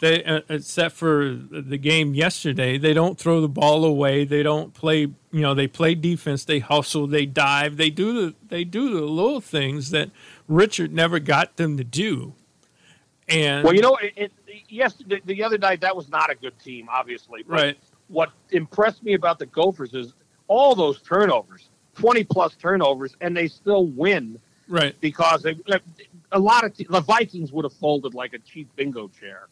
They uh, except for the game yesterday, they don't throw the ball away. They don't play. You know, they play defense. They hustle. They dive. They do the they do the little things that Richard never got them to do. And Well, you know, it, it, yes, the, the other night that was not a good team, obviously. But Right. What impressed me about the Gophers is all those turnovers, twenty plus turnovers, and they still win right because they, a lot of te- the Vikings would have folded like a cheap bingo chair,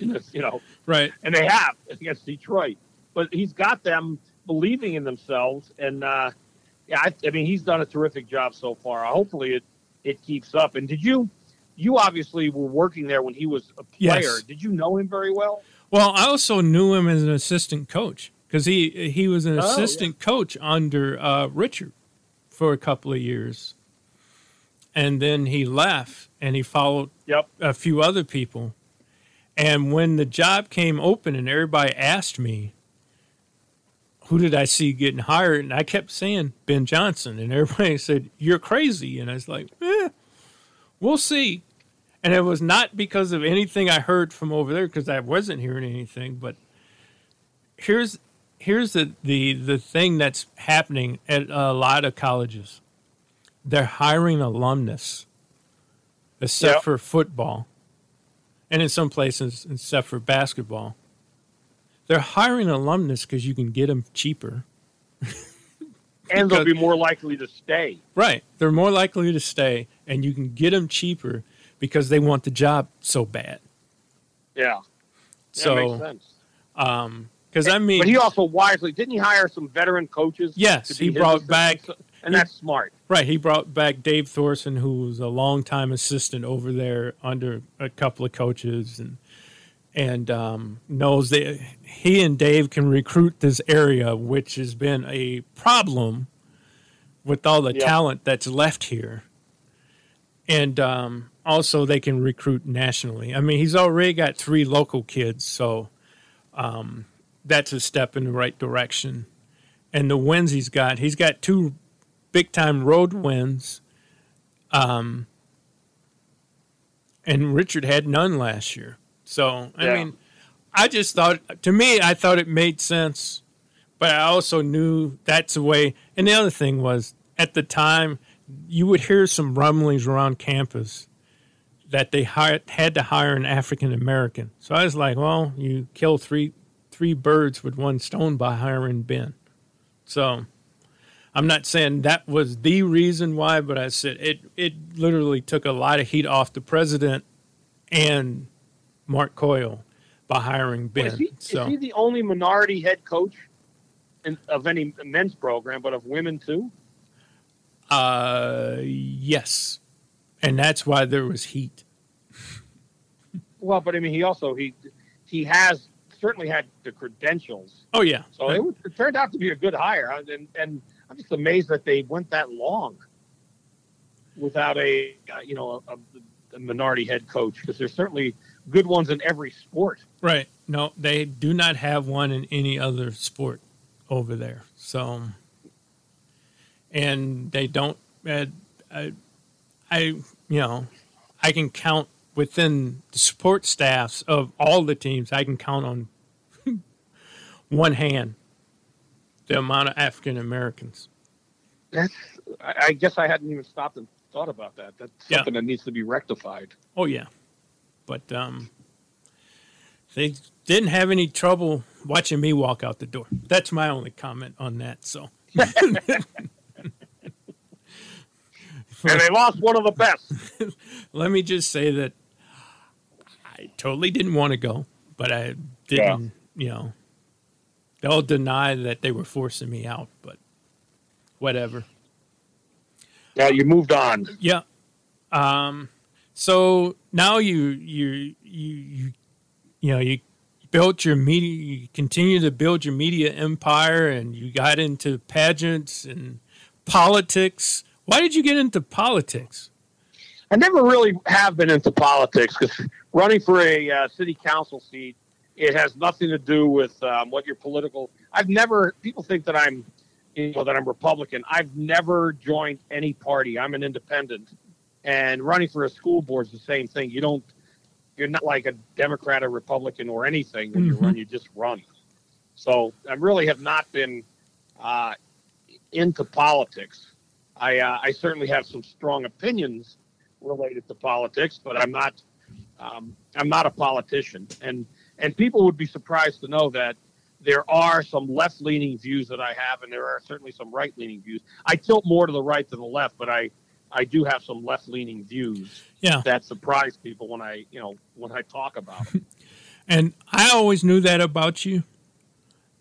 you know. right And they have against Detroit, but he's got them believing in themselves, and uh, yeah, I, I mean, he's done a terrific job so far. Hopefully, it it keeps up. And did you you obviously were working there when he was a Yes. player. Did you know him very well? Well, I also knew him as an assistant coach because he he was an Oh, yeah. assistant coach under uh, Richard for a couple of years, and then he left and he followed Yep. a few other people. And when the job came open and everybody asked me, who did I see getting hired? And I kept saying Ben Johnson, and everybody said you're crazy, and I was like, eh, we'll see. And it was not because of anything I heard from over there because I wasn't hearing anything. But here's here's the, the the thing that's happening at a lot of colleges. They're hiring alumnus, except Yep. for football, and in some places except for basketball. They're hiring alumnus because you can get them cheaper. And they'll be more likely to stay. Right. They're more likely to stay, and you can get them cheaper because they want the job so bad. Yeah. That So, makes sense. um, because I mean, But he also wisely didn't he hire some veteran coaches? Yes, to be he brought back- assistants? And that's smart. right, he brought back Dave Thorson, who was a longtime assistant over there under a couple of coaches, and and um, knows that he and Dave can recruit this area, which has been a problem with all the Yeah. talent that's left here. And um, also, they can recruit nationally. I mean, he's already got three local kids, so um, that's a step in the right direction. And the wins he's got, he's got two big time road wins. Um, and Richard had none last year. So, I Yeah. mean, I just thought, to me, I thought it made sense, but I also knew that's the way. And the other thing was, at the time, you would hear some rumblings around campus that they hired, had to hire an African American. So I was like, well, you kill three three birds with one stone by hiring Ben. So I'm not saying that was the reason why, but I said it it literally took a lot of heat off the president and Mark Coyle by hiring Ben. Is he, so is he the only minority head coach in, of any men's program, but of women too? uh yes. And that's why there was heat. Well, but I mean, he also he he has certainly had the credentials. Oh yeah. So it, was, it turned out to be a good hire, and and I'm just amazed that they went that long without a uh, you know a, a minority head coach because there's certainly good ones in every sport. Right. No, they do not have one in any other sport over there. So, and they don't. Uh, I, I, you know, I can count within the support staffs of all the teams. I can count on one hand the amount of African Americans. That's I, guess I hadn't even stopped and thought about that. That's Yeah. something that needs to be rectified. Oh yeah, but um, they didn't have any trouble watching me walk out the door. That's my only comment on that. So. And they lost one of the best. Let me just say that I totally didn't want to go, but I didn't, you know, they'll deny that they were forcing me out, but whatever. Yeah, you moved on. Yeah. Um, so now you, you, you, you, you know, you built your media, you continue to build your media empire and you got into pageants and politics. Why did you get into politics? I never really have been into politics because running for a uh, city council seat, it has nothing to do with um, what your political. I've never. People think that I'm, you know, that I'm Republican. I've never joined any party. I'm an independent, and running for a school board is the same thing. You don't. You're not like a Democrat or Republican or anything when you Mhm. run. You just run. So I really have not been uh, into politics. I uh, I certainly have some strong opinions related to politics, but I'm not um, I'm not a politician, and and people would be surprised to know that there are some left leaning views that I have, and there are certainly some right leaning views. I tilt more to the right than the left, but I I do have some left leaning views Yeah. that surprise people when I you know when I talk about them. And I always knew that about you.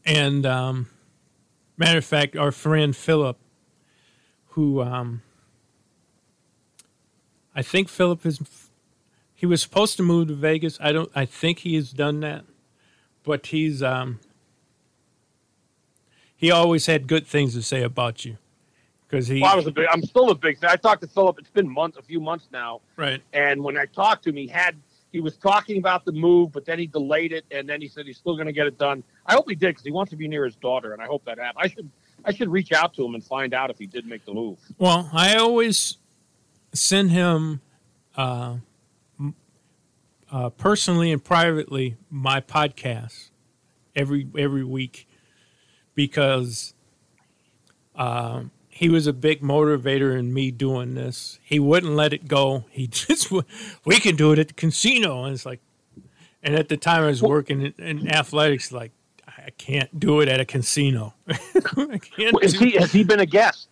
And um, matter of fact, our friend Philip, who um, I think Philip is he was supposed to move to Vegas. I don't. I think he has done that, but he's um. He always had good things to say about you, because he. Well, I was a big. I'm still a big fan. I talked to Philip. It's been months, a few months now. Right. And when I talked to him, he had he was talking about the move, but then he delayed it, and then he said he's still going to get it done. I hope he did because he wants to be near his daughter, and I hope that happens. I should I should reach out to him and find out if he did make the move. Well, I always send him uh, uh, personally and privately my podcast every every week because um, he was a big motivator in me doing this. He wouldn't let it go. He just we can do it at the casino, and it's like, and at the time I was working in, in athletics, like I can't do it at a casino. I can't Is do- he has he been a guest?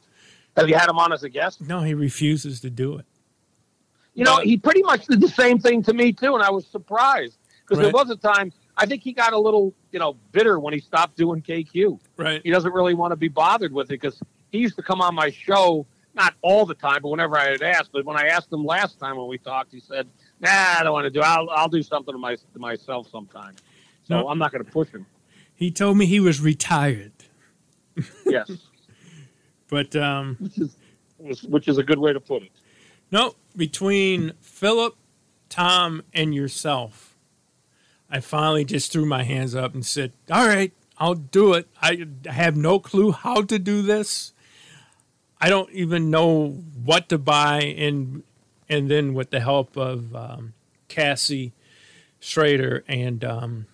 Have you had him on as a guest? no, he refuses to do it. You know, he pretty much did the same thing to me too, and I was surprised because there was a time I think he got a little, you know, bitter when he stopped doing KQ. Right. He doesn't really want to be bothered with it because he used to come on my show not all the time, but whenever I had asked. But when I asked him last time when we talked, he said, "Nah, I don't want to do. I'll I'll do something to my to myself sometime." So No. I'm not going to push him. He told me he was retired, Yes, but um, which is which is a good way to put it. No. Between Philip, Tom, and yourself, I finally just threw my hands up and said, "All right, I'll do it." I have no clue how to do this. I don't even know what to buy, and and then with the help of um, Cassie Schrader and um,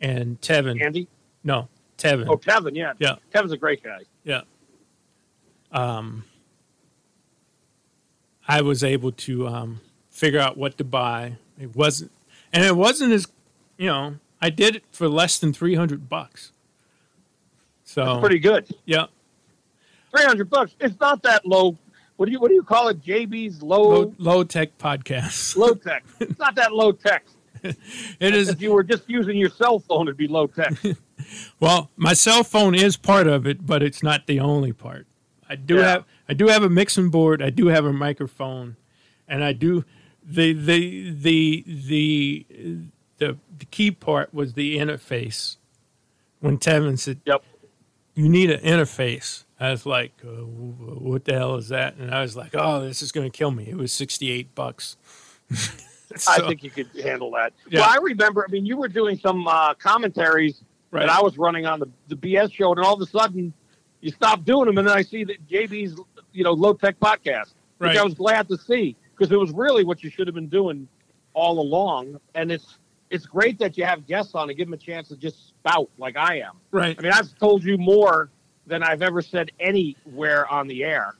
and Tevin, Andy, no Tevin, oh Kevin, yeah, Yeah. Kevin's a great guy. Yeah. Um, I was able to um, figure out what to buy. It wasn't, and it wasn't as, you know, I did it for less than three hundred bucks. So That's pretty good. Yeah, Three hundred bucks. It's not that low. What do you what do you call it? JB's low low, low tech podcast. low tech. It's not that low tech. It is. If you were just using your cell phone, it'd be low tech. Well, my cell phone is part of it, but it's not the only part. I do Yeah. have I do have a mixing board. I do have a microphone, and I do the the the the the, the key part was the interface. When Tevin said, "Yep, you need an interface," I was like, uh, "What the hell is that?" And I was like, "Oh, this is going to kill me." It was sixty eight bucks. I think you could handle that. Yeah. Well, I remember. I mean, you were doing some uh, commentaries Right. that I was running on the the BS show, and all of a sudden, you stopped doing them, and then I see that JB's you know low tech podcast, which Right. I was glad to see because it was really what you should have been doing all along, and it's. It's great that you have guests on and give them a chance to just spout like I am. Right. I mean, I've told you more than I've ever said anywhere on the air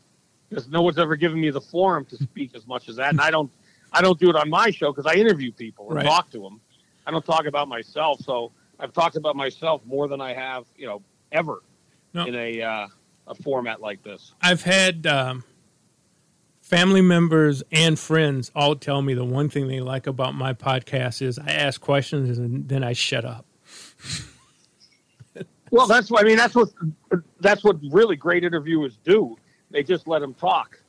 because no one's ever given me the forum to speak as much as that. And I don't, I don't do it on my show because I interview people and Right. talk to them. I don't talk about myself. So I've talked about myself more than I have, you know, ever No. in a uh, a format like this. I've had um, family members and friends all tell me the one thing they like about my podcast is I ask questions and then I shut up. Well, that's what I mean. That's what that's what really great interviewers do. They just let them talk.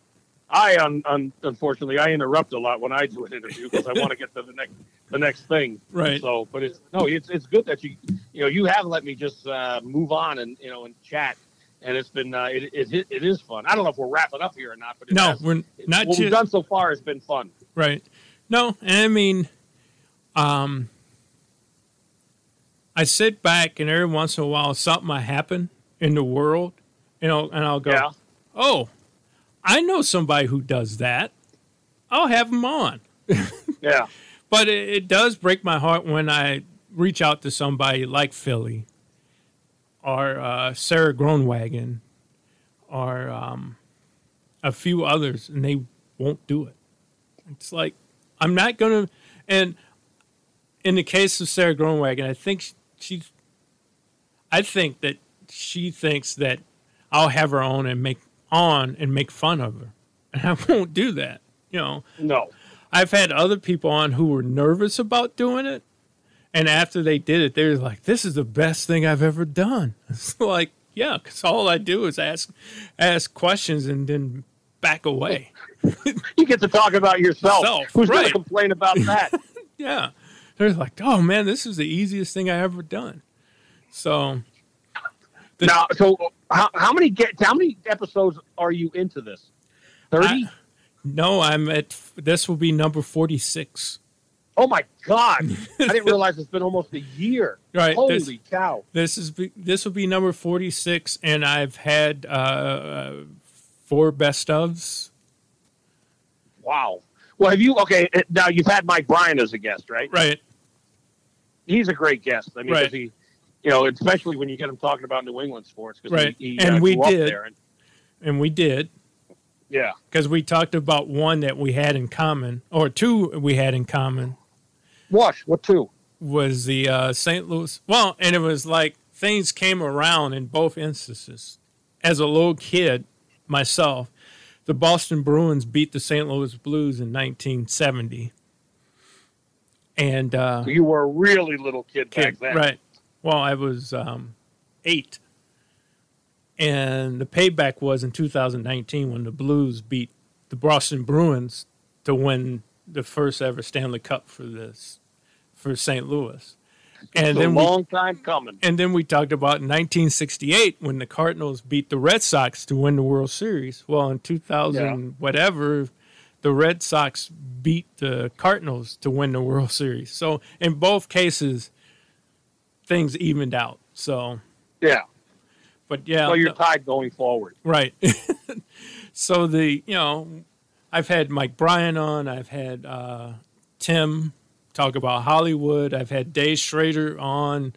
I, un, un, unfortunately, I interrupt a lot when I do an interview because I want to get to the next the next thing. Right. So, but it's no, it's it's good that you you know you have let me just uh, move on and you know and chat, and it's been uh, it, it it is fun. I don't know if we're wrapping up here or not, but No, has- we're not what we've done so far has been fun. Right. No, and I mean, um, I sit back and every once in a while something might happen in the world, you know, and I'll go, Yeah. oh, I know somebody who does that. I'll have them on. Yeah. But it, it does break my heart when I reach out to somebody like Philly or uh, Sarah Groenwagen or um, a few others, and they won't do it. It's like I'm not gonna. And in the case of Sarah Groenwagen, I think sh- she's. I think that she thinks that I'll have her on and make on and make fun of her, and I won't do that. You know. No. I've had other people on who were nervous about doing it, and after they did it, they were like, "This is the best thing I've ever done." It's like, yeah, because all I do is ask ask questions and then back away. you get to talk about yourself. Self, Who's going to complain about that? Yeah. They're like, oh man, this is the easiest thing I ever done. So The- now, so how, how many get how many episodes are you into this? Thirty. no, I'm at this will be number forty six. Oh my god! I didn't realize it's been almost a year. Right, Holy this- cow! This is this will be number forty six, and I've had uh, four best ofs. Wow. Well, have you? Okay, uh, now you've had Mike Bryan as a guest, right? Right. He's a great guest. I mean, 'cause Right. he, you know, especially when you get him talking about New England sports, because Right. he, he, And uh, we did. there. And, and we did yeah. because we talked about one that we had in common, or two we had in common, What? What two? was the uh, St. Louis. Well, and it was like things came around in both instances. As a little kid, myself, the Boston Bruins beat the St. Louis Blues in 1970, and uh, You were a really little kid, back then, right? Well, I was um, eight, and the payback was in 2019 when the Blues beat the Boston Bruins to win the first ever Stanley Cup for this for St. Louis. And then we, long time coming. and then we talked about 1968 when the Cardinals beat the Red Sox to win the World Series. Well, in 2000 Yeah. whatever, the Red Sox beat the Cardinals to win the World Series. So in both cases, things evened out. So, Yeah. but yeah, So you're no- tied going forward. right. so the you know, I've had Mike Bryan on. I've had uh, Tim talk about Hollywood. I've had Dave Schrader on.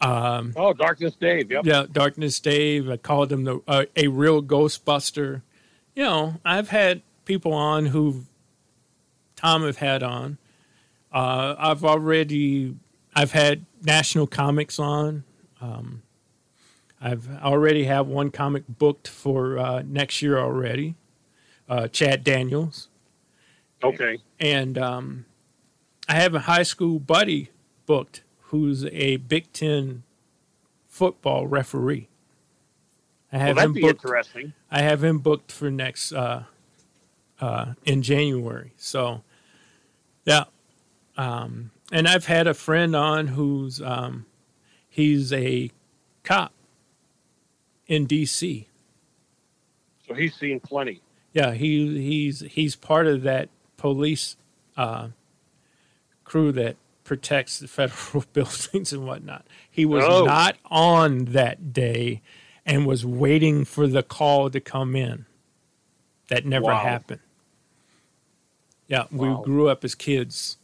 Um, Oh, Darkness Dave. Yep. Yeah, Darkness Dave. I called him the uh, a real Ghostbuster. You know, I've had people on who Tom have had on. Uh, I've already I've had National Comics on. Um, I've already have one comic booked for uh, next year already. Uh, Chad Daniels Okay. and um, I have a high school buddy booked who's a Big Ten football referee. I Well, have that'd him be booked. interesting. I have him booked for next uh, uh, in January. So, yeah, um, and I've had a friend on who's um, he's a cop in D.C. So he's seen plenty. Yeah, he he's he's part of that police uh, crew that protects the federal buildings and whatnot. He was Oh. not on that day and was waiting for the call to come in. That never Wow. happened. Yeah, Wow. we grew up as kids.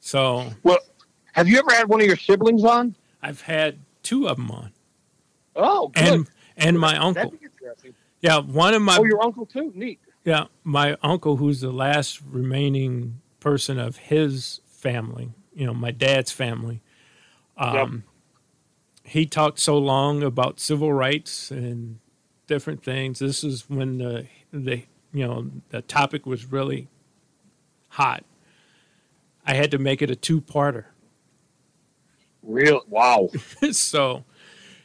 So Well, have you ever had one of your siblings on? I've had two of them on. Oh, good. And and my uncle. That'd be interesting. Yeah, one of my oh, your uncle too. Neat. Yeah, my uncle, who's the last remaining person of his family, you know, my dad's family, um, he talked so long about civil rights and different things. This is when the the you know the topic was really hot. I had to make it a two parter. Real. Wow. so,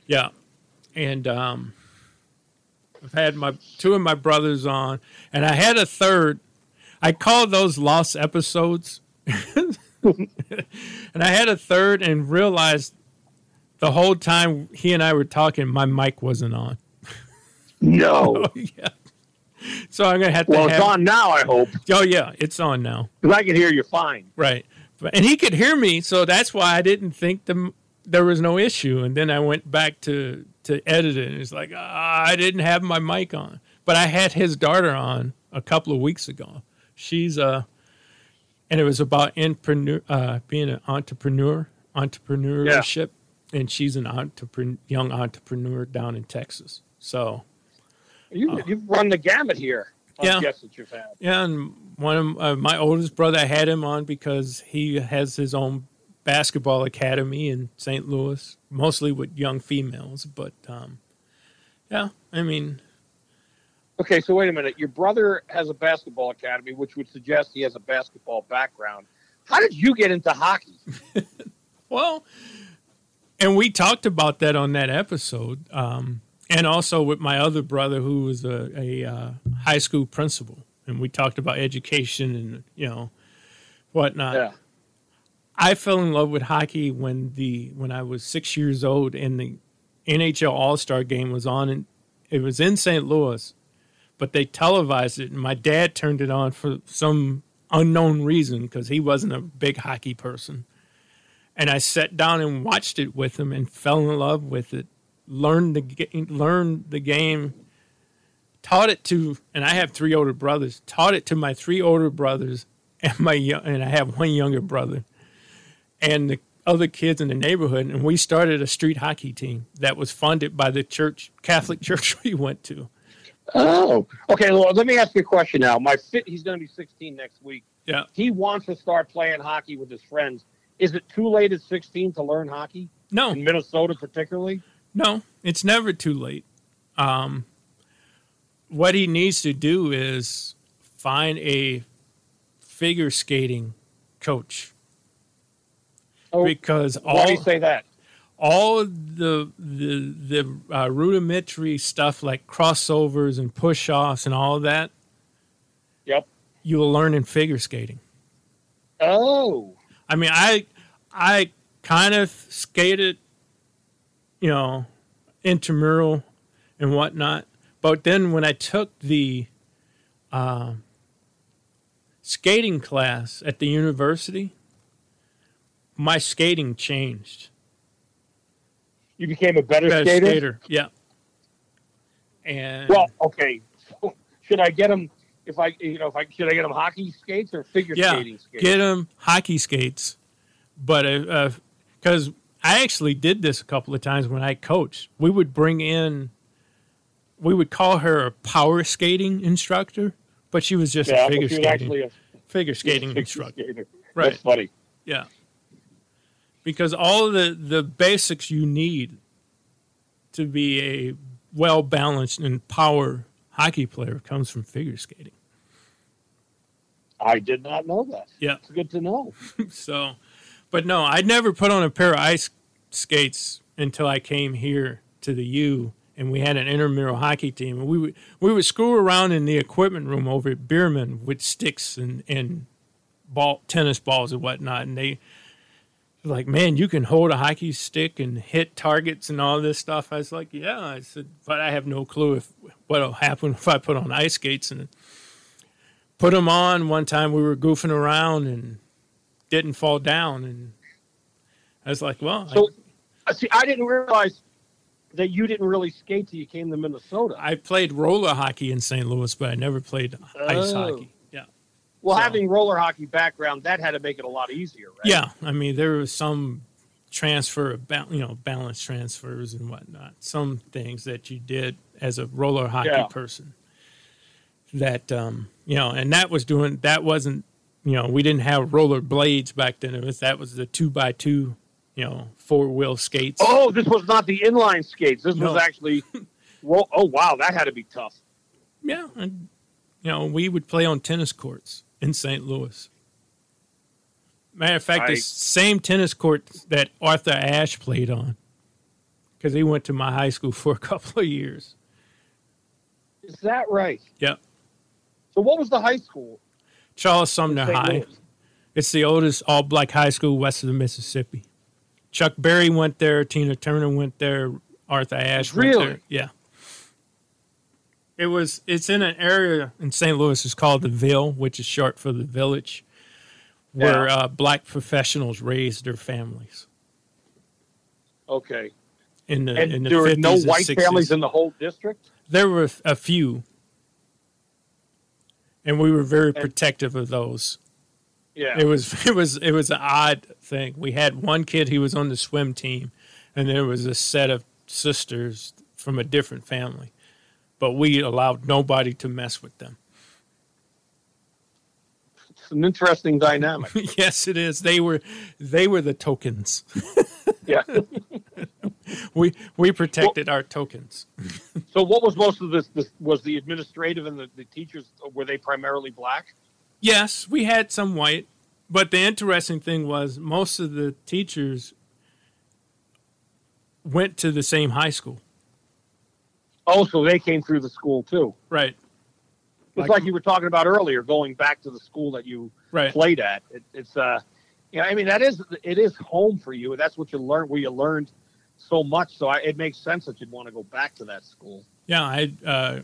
yeah, and um, I've had my two of my brothers on, and I had a third. I call those lost episodes, and I had a third and realized the whole time he and I were talking, my mic wasn't on. No. yeah. So I'm gonna have to. Well, it's on now. I hope Oh yeah, it's on now. because I can hear you fine. Right. And he could hear me, so that's why I didn't think the, there was no issue. And then I went back to, to edit it, and it's like, ah, I didn't have my mic on. But I had his daughter on a couple of weeks ago. She's uh, and it was about entrepreneur, uh, being an entrepreneur, entrepreneurship. And she's an entrepreneur, young entrepreneur down in Texas. So, You, You've run the gamut here. Yeah. guests that you've had. Yeah, and one of uh, my oldest brother I had him on because he has his own basketball academy in St. Louis, mostly with young females. But um, yeah, I mean, Okay, so wait a minute. Your brother has a basketball academy, which would suggest he has a basketball background. How did you get into hockey? well, and we talked about that on that episode, um, and also with my other brother who was a, a uh, high school principal. and we talked about education and you know whatnot. Yeah. I fell in love with hockey when the when I was six years old and the NHL All Star game was on and it was in St. Louis, but they televised it and my dad turned it on for some unknown reason because he wasn't a big hockey person. And I sat down and watched it with him and fell in love with it. Learned the learned the game, taught it to, and I have three older brothers. Taught it to my three older brothers and my and I have one younger brother and the other kids in the neighborhood, and we started a street hockey team that was funded by the church, Catholic church we went to. Oh, okay. Well, let me ask you a question now. My fit, he's going to be 16 next week. Yeah. He wants to start playing hockey with his friends. Is it too late at 16 to learn hockey? No. In Minnesota, particularly? No, it's never too late. Um, what he needs to do is find a figure skating coach. Oh, because all Why do you say that? All the the the uh, rudimentary stuff like crossovers and push offs and all of that. Yep. You will learn in figure skating. Oh. I mean, I I kind of skated, you know, intramural and whatnot. But then when I took the uh, skating class at the university, my skating changed. You became a better, skater? Yeah. And Well, okay. So should I get him? If I, you know, if I should I get him hockey skates or figure yeah, skating skates? get him hockey skates. But uh, uh, because I actually did this a couple of times when I coached, we would bring in, we would call her a power skating instructor, but she was just Yeah, a figure skating a- figure skating figure instructor. skater. Right. That's funny. Yeah. Because all the the basics you need to be a well balanced and power hockey player comes from figure skating. I did not know that. Yeah. It's good to know. so, but no, I never put on a pair of ice skates until I came here to the U, and we had an intramural hockey team, and we would we would screw around in the equipment room over at Bierman with sticks and and ball tennis balls and whatnot, and they like, man, you can hold a hockey stick and hit targets and all this stuff. I was like, yeah, I said, but I have no clue if what'll happen if I put on ice skates and put them on. One time we were goofing around and didn't fall down, and I was like, well, So, I, uh, see, I didn't realize that you didn't really skate till you came to Minnesota. I, played roller hockey in St. Louis, but I never played ice Oh. hockey. Well, So- having roller hockey background, that had to make it a lot easier, right? yeah. I mean, there was some transfer, you know, balance transfers and whatnot. Some things that you did as a roller hockey Yeah. person. That um, you know, and that was doing that wasn't you know we didn't have roller blades back then. It was that was the two by two, you know, four wheel skates. Oh, this was not the inline skates. This No. was actually. Ro- oh wow, that had to be tough. Yeah, and you know, we would play on tennis courts in St. Louis. Matter of fact, the same tennis court that Arthur Ashe played on, because he went to my high school for a couple of years. Is that right? Yep, So, what was the high school? Charles Sumner High. Louis? It's the oldest all black high school west of the Mississippi. Chuck Berry went there. Tina Turner went there. Arthur Ashe went Really? there. Yeah. It was. It's in an area in St. Louis. It's called the Ville, which is short for the village, where Yeah. uh, black professionals raised their families Okay. in the And in the there were 50s no white 60s. families in the whole district. There were a few, and we were very And- protective of those. Yeah. It was it was it was an odd thing. We had one kid he was on the swim team, and there was a set of sisters from a different family, but we allowed nobody to mess with them. It's an interesting dynamic. yes, it is. They were they were the tokens. yeah. we we protected our tokens. So, what was most of this? this was the administrative and the, the teachers? Were they primarily black? Yes, we had some white, but the interesting thing was most of the teachers went to the same high school. Oh, so they came through the school too. Right. It's like, you were talking about earlier, going back to the school that you Right. played at. It, it's uh, yeah, I mean that is it is home for you. That's what you learned where you learned so much. So I, it makes sense that you'd want to go back to that school. Yeah, I uh,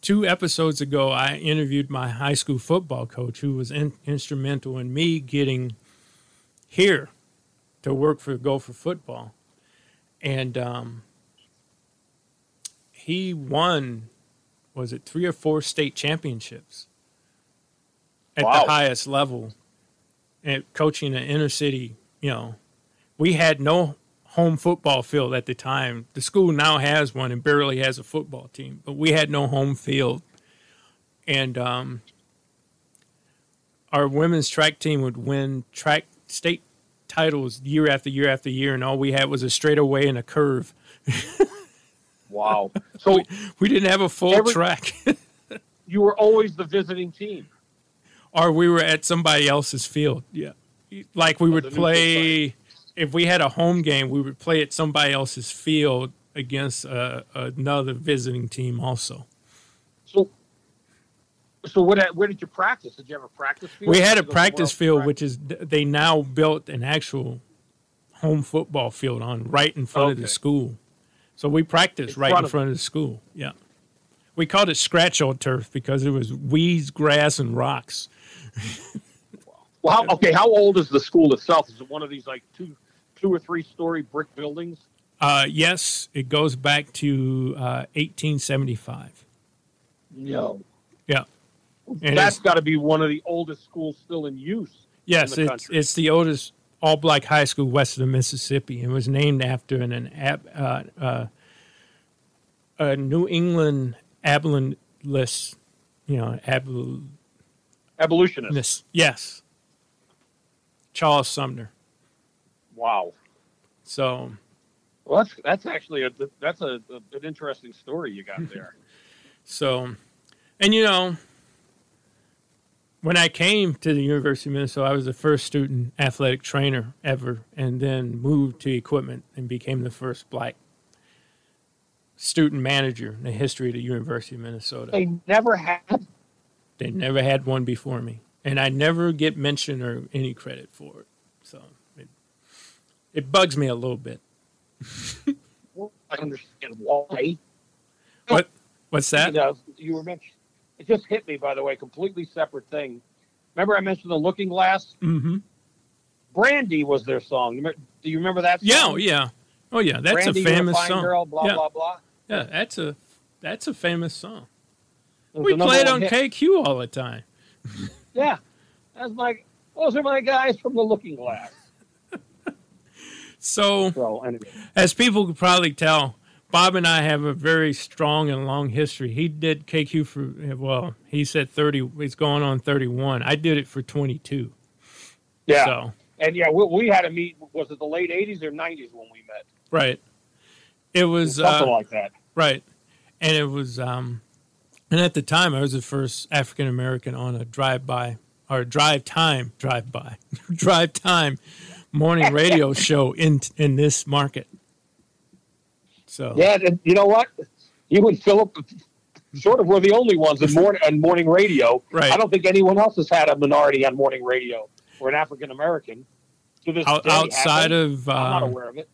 two episodes ago I interviewed my high school football coach, who was in, instrumental in me getting here to work for Gopher football, and um, he won was it three or four state championships at Wow. the highest level, and coaching an inner city. You know, we had no home football field at the time. The school now has one and barely has a football team, but we had no home field. And um, our women's track team would win track state titles year after year after year, and all we had was a straightaway and a curve. Wow. So We didn't have a full Every- track, you were always the visiting team. or we were at somebody else's field. Yeah, like we the would play. If we had a home game, we would play at somebody else's field against uh, another visiting team also. So, so what? Where did you practice? Did you have a practice field? We had a practice field, practice? which is they now built an actual home football field on right in front of the school. So we practiced right in front of the school. Yeah, we called it scratch old turf because it was weeds, grass, and rocks. Well, how, okay. How old is the school itself? Is it one of these like two, two or three story brick buildings? Uh, yes, it goes back to uh, 1875. No. Yeah, And That's got to be one of the oldest schools still in use. yes, in it's it's the oldest all black high school west of the Mississippi. and was named after an, an ab, uh, uh, a New England abolitionist, you know, abol- Abolitionist. Yes. Charles Sumner. Wow. So, Well, that's that's actually a that's a, a an interesting story you got there. so, and you know, when I came to the University of Minnesota, I was the first student athletic trainer ever, and then moved to equipment and became the first black student manager in the history of the University of Minnesota. they never had. They never had one before me, and I never get mention or any credit for it. So it, it bugs me a little bit. I understand why. What? What's that? You, know, you were mentioning. It just hit me, by the way, completely separate thing. Remember, I mentioned the Looking Glass. Mm-hmm. Brandy was their song. Do you remember that? Yeah, Song? oh, yeah, oh yeah. That's Brandy, a famous fine song. Girl, blah yeah, blah blah. yeah, that's a that's a famous song. We played it on hit. KQ all the time. Yeah, that's like those are my guys from the Looking Glass. So, So anyway, as people could probably tell, Bob and I have a very strong and long history. He did KQ for well, he said thirty. He's going on thirty-one. I did it for twenty-two. yeah, So and yeah, we, we had a meet. Was it the late '80s or '90s when we met? right, it was Something uh, like that. Right. And it was um and at the time I was the first African American on a drive by or drive time drive by drive time morning radio show in in this market. So Yeah, and you know what? You and Philip sort of were the only ones in morning on morning radio. Right. I don't think anyone else has had a minority on morning radio or an African American to this out, day. outside of I'm not um, aware of it.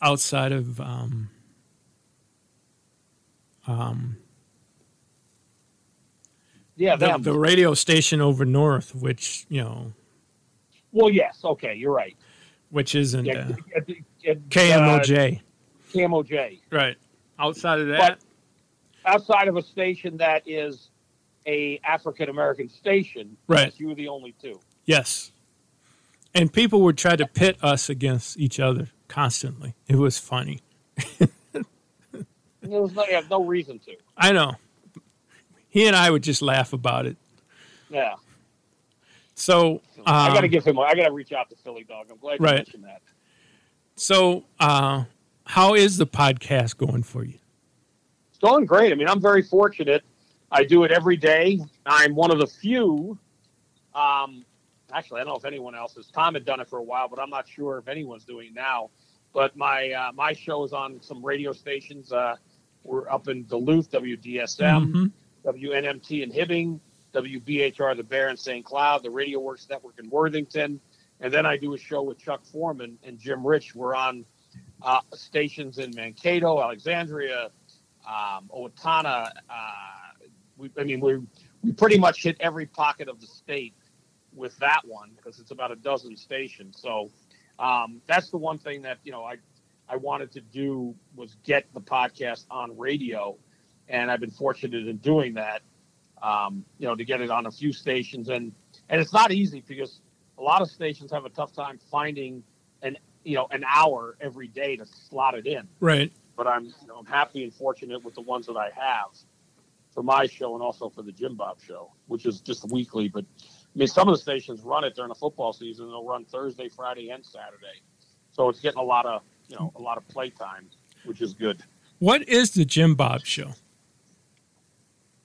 outside of um um Yeah, the, the radio station over north which, you know, well, yes. Okay, you're right. which isn't Yeah, uh, uh, KMOJ. KMOJ. right. Outside of that, Outside of a station that is a African American station, Right. you were the only two. Yes. And people would try to pit us against each other constantly. It was funny. There was no, you have no reason to. I know. He and I would just laugh about it. Yeah, So, I got to um, give him. I got to reach out to Philly Dog. I'm glad you Right. mentioned that. so uh, how is the podcast going for you? It's going great. I mean, I'm very fortunate. I do it every day. I'm one of the few. Um, actually, I don't know if anyone else has. Tom had done it for a while, but I'm not sure if anyone's doing it now. But my uh, my show is on some radio stations. Uh, we're up in Duluth, WDSM. Mhm. WNMT in Hibbing, WBHR the Bear in St. Cloud, the Radio Works Network in Worthington, and then I do a show with Chuck Foreman and Jim Rich. We're on uh, stations in Mankato, Alexandria, um, Owatonna. Uh, we, I mean, we we pretty much hit every pocket of the state with that one because it's about a dozen stations. So um, that's the one thing that you know I I wanted to do was get the podcast on radio, and I've been fortunate in doing that. Um, you know, to get it on a few stations, and and it's not easy because a lot of stations have a tough time finding an you know an hour every day to slot it in. Right. But I'm you know, I'm happy and fortunate with the ones that I have for my show and also for the Jim Bob show, which is just weekly. But I mean, some of the stations run it during the football season. They'll run Thursday, Friday, and Saturday, so it's getting a lot of you know a lot of play time, which is good. What is the Jim Bob Show?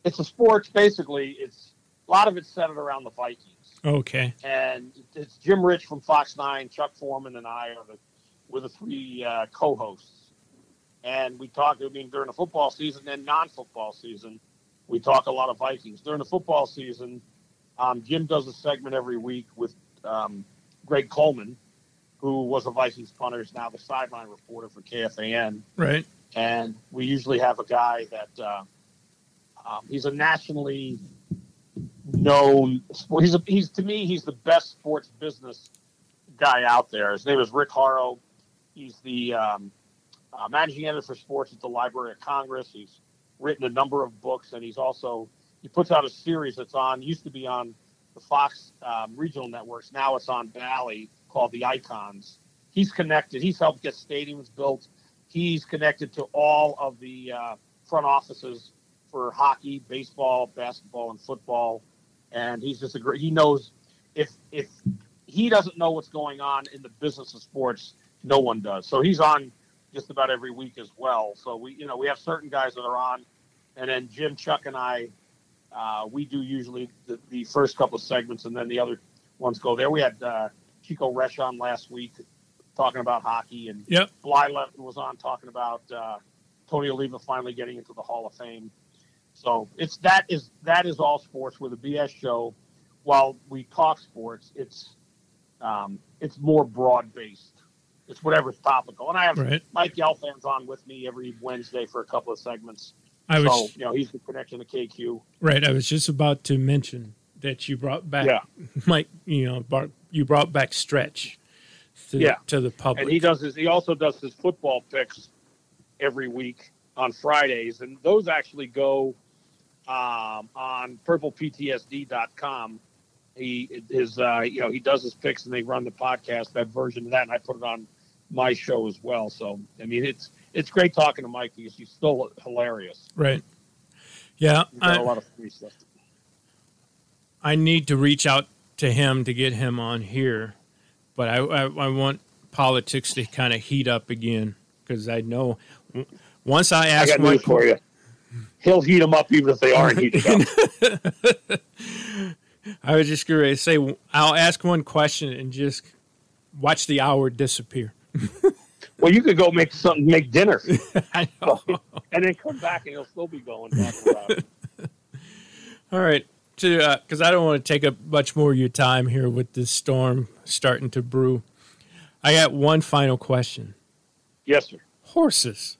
It's a sports basically. It's a lot of it's centered around the Vikings. Okay. and it's Jim Rich from Fox Nine, Chuck Foreman, and I are the we're the three uh, co-hosts, and we talk. I mean, during the football season and non-football season, we talk a lot of Vikings. During the football season, um, Jim does a segment every week with um, Greg Coleman, who was a Vikings punter, is now the sideline reporter for KFAN, Right. and we usually have a guy that uh, um, he's a nationally known. He's a, he's to me he's the best sports business guy out there. His name is Rick Horrow. He's the um, uh, managing editor for sports at the Library of Congress. He's written a number of books, and he's also he puts out a series that's on used to be on the Fox um, regional networks. Now it's on Bally called The Icons. He's connected. He's helped get stadiums built. He's connected to all of the uh, front offices for hockey, baseball, basketball, and football. And he's just a great. He knows if if he doesn't know what's going on in the business of sports, no one does. So he's on just about every week as well. So we you know we have certain guys that are on, and then Jim, Chuck, and I, uh, we do usually the, the first couple of segments, and then the other ones go there. We had uh, Chico Resch on last week talking about hockey, and Yep. Blyleven was on talking about uh, Tony Oliva finally getting into the Hall of Fame. So it's that is that is all sports with a BS show. While we talk sports, it's um, it's more broad based. It's whatever's topical. And I have Right. Mike Gelfand's on with me every Wednesday for a couple of segments. I was so you know he's the connection to KQ. right. I was just about to mention that you brought back Yeah. Mike. You know, bar, you brought back Stretch to, Yeah. to the public. And he does his. He also does his football picks every week on Fridays, and those actually go um, on purpleptsd.com. He his uh, you know he does his picks, and they run the podcast that version of that, and I put it on my show as well. So I mean, it's it's great talking to Mike because he's still hilarious. right. Yeah. Got I, a lot of free stuff. I need to reach out to him to get him on here, but I I, I want politics to kind of heat up again because I know once I I ask got one news for you. He'll heat them up even if they aren't heated up. I was just going to say I'll ask one question and just watch the hour disappear. well, you could go make something, make dinner, I know. and then come back, and he'll still be going. All right, to uh, because I don't want to take up much more of your time here with this storm starting to brew. I got one final question. Yes, sir. Horses,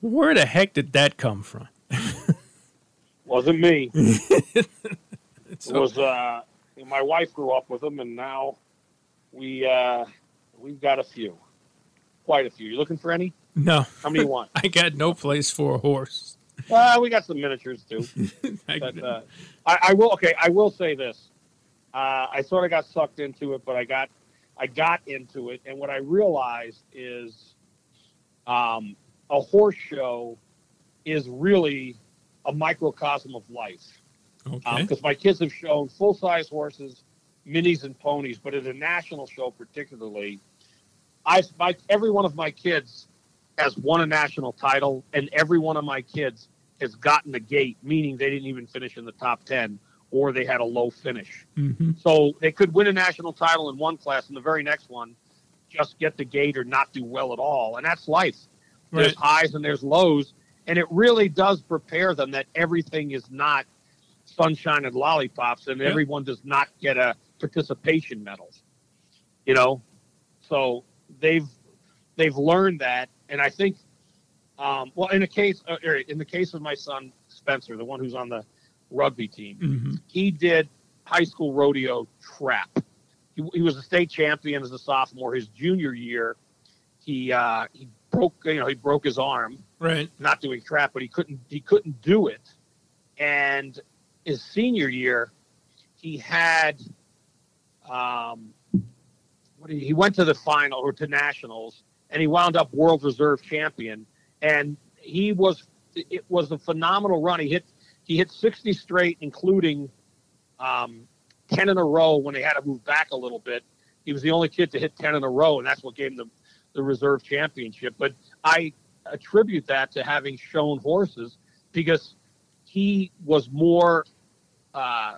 where the heck did that come from? Wasn't me. It was uh, my wife grew up with them, and now we uh, we've got a few, quite a few. You looking for any? no, How many you want? I got no place for a horse. Uh, we got some miniatures too. I- But uh, I, I will. Okay, I will say this. Uh, I sort of got sucked into it, but I got I got into it, and what I realized is, um, a horse show is really a microcosm of life. okay. because my kids have shown full size horses, minis, and ponies, but at a national show particularly, I my every one of my kids has won a national title, and every one of my kids has gotten the gate, meaning they didn't even finish in the top ten, or they had a low finish. hmm So they could win a national title in one class, and the very next one, just get the gate or not do well at all, and that's life. There's highs and there's lows, and it really does prepare them that everything is not sunshine and lollipops, and everyone does not get a participation medal. You know, so they've they've learned that, and I think, um, well, in the case uh, er, in the case of my son Spencer, the one who's on the rugby team, hmm he did high school rodeo trap. He, he was a state champion as a sophomore. His junior year, he uh, he broke you know he broke his arm Right. not doing crap but he couldn't he couldn't do it. And his senior year, he had um, what he, he went to the final or to nationals, and he wound up world reserve champion. And he was it was a phenomenal run. He hit he hit sixty straight, including um, ten in a row when they had to move back a little bit. He was the only kid to hit ten in a row, and that's what gave him the, the reserve championship. But I attribute that to having shown horses because he was more uh,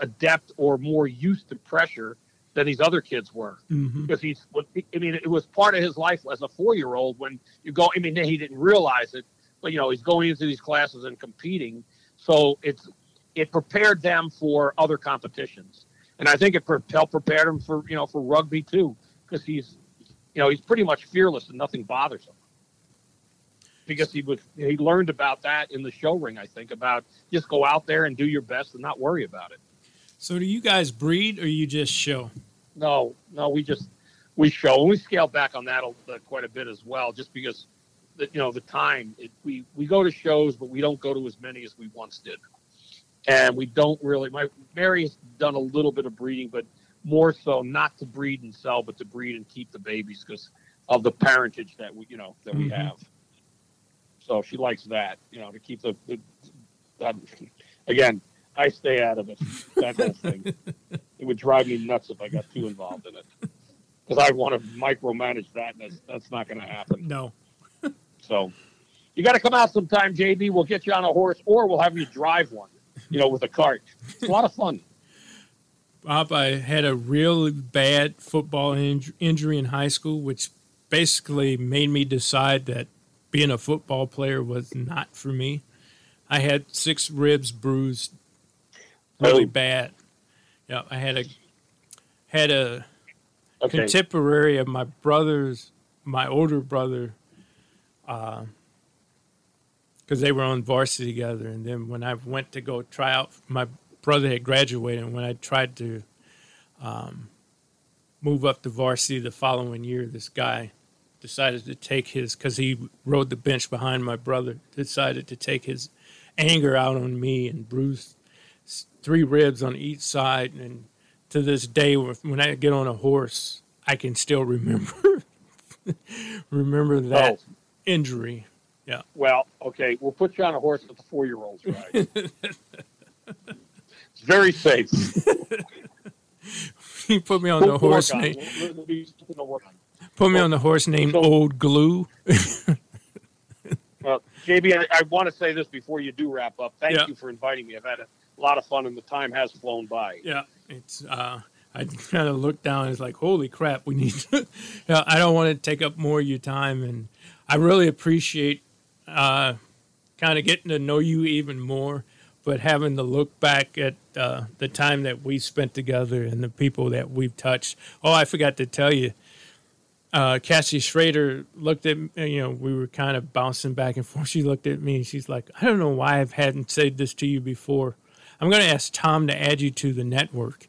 adept or more used to pressure than these other kids were. hmm Because he's, I mean, it was part of his life as a four year old when you go, I mean, he didn't realize it, but you know, he's going into these classes and competing. So it's, it prepared them for other competitions. And I think it helped prepare him for, you know, for rugby too, because he's, you know, he's pretty much fearless and nothing bothers him. Because he was, he learned about that in the show ring. I think about just go out there and do your best and not worry about it. So do you guys breed or you just show? No, no, we just we show and we scale back on that uh, quite a bit as well, just because the, you know the time. It, we we go to shows, but we don't go to as many as we once did, and we don't really. My Mary has done a little bit of breeding, but more so not to breed and sell, but to breed and keep the babies because of the parentage that we you know that we Mhm. have. So she likes that, you know, to keep the, the again. I stay out of it. That whole thing. it would drive me nuts if I got too involved in it. Because I want to micromanage that, and that's, that's not going to happen. No. So you got to come out sometime, JB. We'll get you on a horse, or we'll have you drive one, you know, with a cart. It's a lot of fun. Bob, I had a really bad football inj- injury in high school, which basically made me decide that being a football player was not for me. I had six ribs bruised really Oh. bad. Yeah, I had a had a Okay. contemporary of my brother's, my older brother, because they were on varsity together. And then when I went to go try out, my brother had graduated. And when I tried to um, move up to varsity the following year, this guy decided to take his, because he rode the bench behind my brother, decided to take his anger out on me and bruised three ribs on each side. And to this day, when I get on a horse, I can still remember remember that Oh. injury. Yeah. Well, okay, we'll put you on a horse with the four-year-olds right it's very safe. he put me on We'll the horse on We'll- we'll be something to work on. put me on the horse named Old Glue. Well, JB, I, I want to say this before you do wrap up. Thank Yeah. you for inviting me. I've had a lot of fun, and the time has flown by. Yeah, it's. Uh, I kind of looked down. and It's like, holy crap, we need. To, yeah, I don't want to take up more of your time, and I really appreciate uh, kind of getting to know you even more. But having to look back at uh, the time that we spent together and the people that we've touched. Oh, I forgot to tell you. Uh, Cassie Schrader looked at me, you know, we were kind of bouncing back and forth. She looked at me and she's like, I don't know why I hadn't said this to you before. I'm going to ask Tom to add you to the network.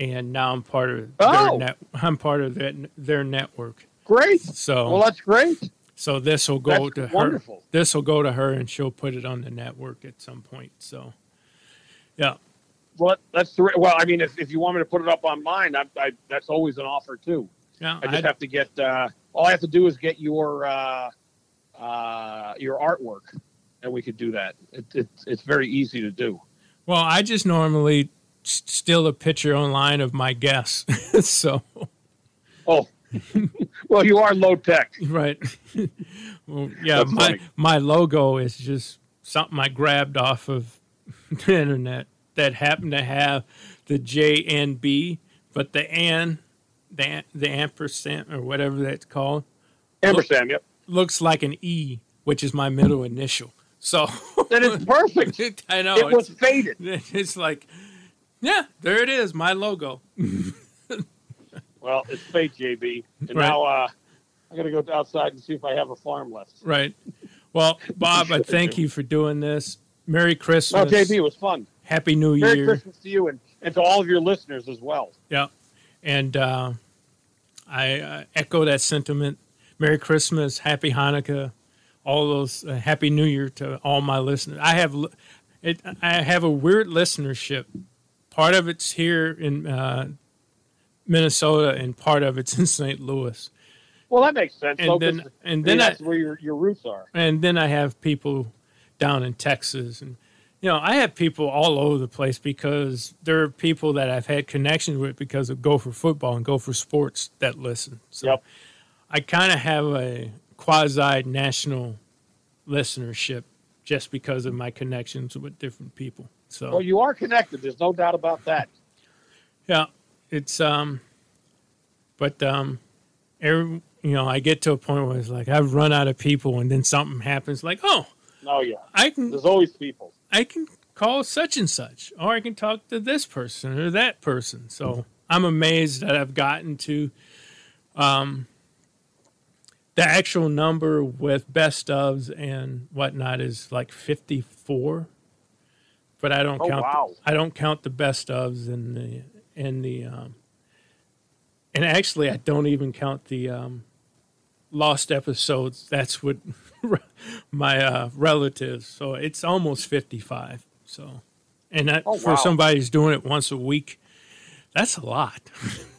And now I'm part of Oh. their net. I'm part of that, their network. Great. So Well, that's great. so this will go That's to her. This will go to her, and she'll put it on the network at some point. So, yeah, Well, that's the, well. I mean, if, if you want me to put it up on mine, I, I, that's always an offer too. Yeah. I just I- have to get. Uh, all I have to do is get your uh, uh, your artwork, and we could do that. It, it, it's very easy to do. well, I just normally steal a picture online of my guests. so, Oh, well, you are low tech. right. well, yeah, my my logo is just something I grabbed off of the internet that happened to have the J and B, but the and the the ampersand or whatever that's called Ampersand. Yep. looks like an E, which is my middle initial. So That is perfect. I know. It was faded. It's like, yeah, there it is, my logo. Well, it's fate, JB. And Right. now uh, I got to go outside and see if I have a farm left. Right. Well, Bob, I thank you for doing this. Merry No, Christmas. JB, it was fun. Happy New Merry Year. Merry Christmas to you and, and to all of your listeners as well. Yeah. And uh, I uh, echo that sentiment. Merry Christmas, Happy Hanukkah, all those uh, Happy New Year to all my listeners. I have it. I have a weird listenership. Part of it's here in uh, Minnesota, and part of it's in St. Louis. Well, that makes sense. And then- and then I- that's where your, your roots are. And then I have people down in Texas and you know, I have people all over the place because there are people that I've had connections with because of Gopher football and Gopher sports that listen. So I kind of have a quasi national listenership just because of my connections with different people. So Well, you are connected. There's no doubt about that. yeah, it's um, but um, every you know, I get to a point where it's like I've run out of people, and then something happens, like oh, No, yeah. I can. There's always people. I can call such and such, or I can talk to this person or that person. So I'm amazed that I've gotten to um, the actual number with best ofs and whatnot is like 54. But I don't Oh, count. wow. I don't count the best ofs and the and the um, and actually I don't even count the um, lost episodes. That's what my uh, relatives. So it's almost 55. So, and that, Oh, for somebody who's doing it once a week, that's a lot.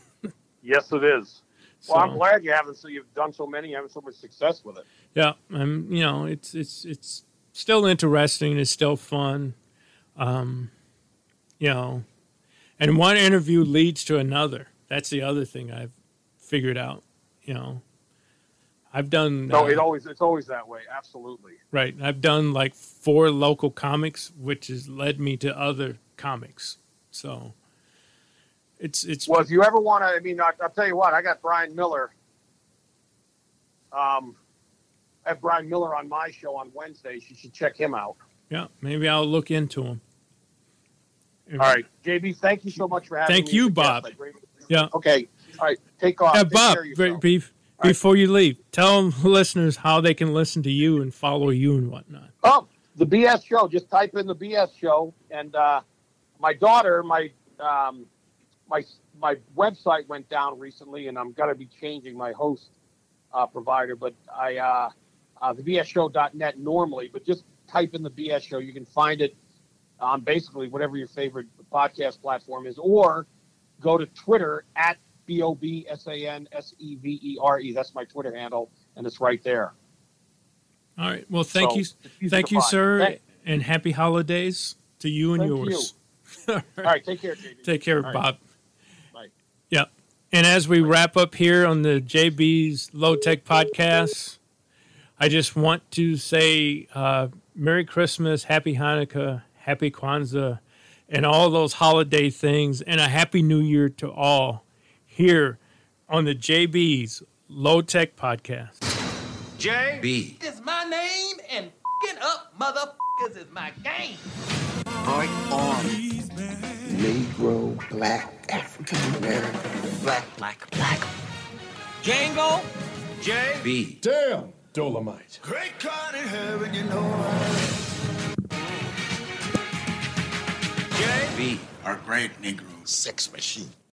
Yes, it is. Well, I'm glad you haven't. So you've done so many, you having so much success with it. Yeah, um, you know, it's it's it's still interesting. It's still fun. Um, you know, and one interview leads to another. That's the other thing I've figured out. You know, I've done No, uh, it always it's always that way. Absolutely. Right. I've done like four local comics, which has led me to other comics. So it's it's Well, if you ever want to, I mean, I, I'll tell you what. I got Brian Miller. Um, I have Brian Miller on my show on Wednesdays. You should check him out. yeah. Maybe I'll look into him. All right, JB. Thank you so much for having Thank me. you, a guest. Bob. Yeah. Okay. All right. Take off. Yeah, Take Bob. care of be- yourself. be- before you leave, tell them, listeners how they can listen to you and follow you and whatnot. Oh, the BS show. Just type in the BS show, and uh, my daughter, my um, my my website went down recently, and I'm gonna be changing my host uh, provider. But I uh, uh, the BSShow.net normally, but just type in the BS show. You can find it on basically whatever your favorite podcast platform is, or go to Twitter at B O B S A N S E V E R E. That's my Twitter handle, and it's right there. All right. Well, thank So, you, thank you, find. sir, and happy holidays to you and Thank yours. All right, take care, JB. Take care, All right. Bob. Bye. Yeah. And as we wrap up here on the JB's Low Tech Podcast, I just want to say uh, Merry Christmas, Happy Hanukkah, Happy Kwanzaa, and all those holiday things, and a Happy New Year to all here on the JB's Low Tech Podcast. J B. is my name and fing up motherfuckers is my game. Art on. Negro, black, African American, black, black, black. Django, J B. Damn, Dolomite. Great God in heaven, you know. J B. Our great Negro sex machine.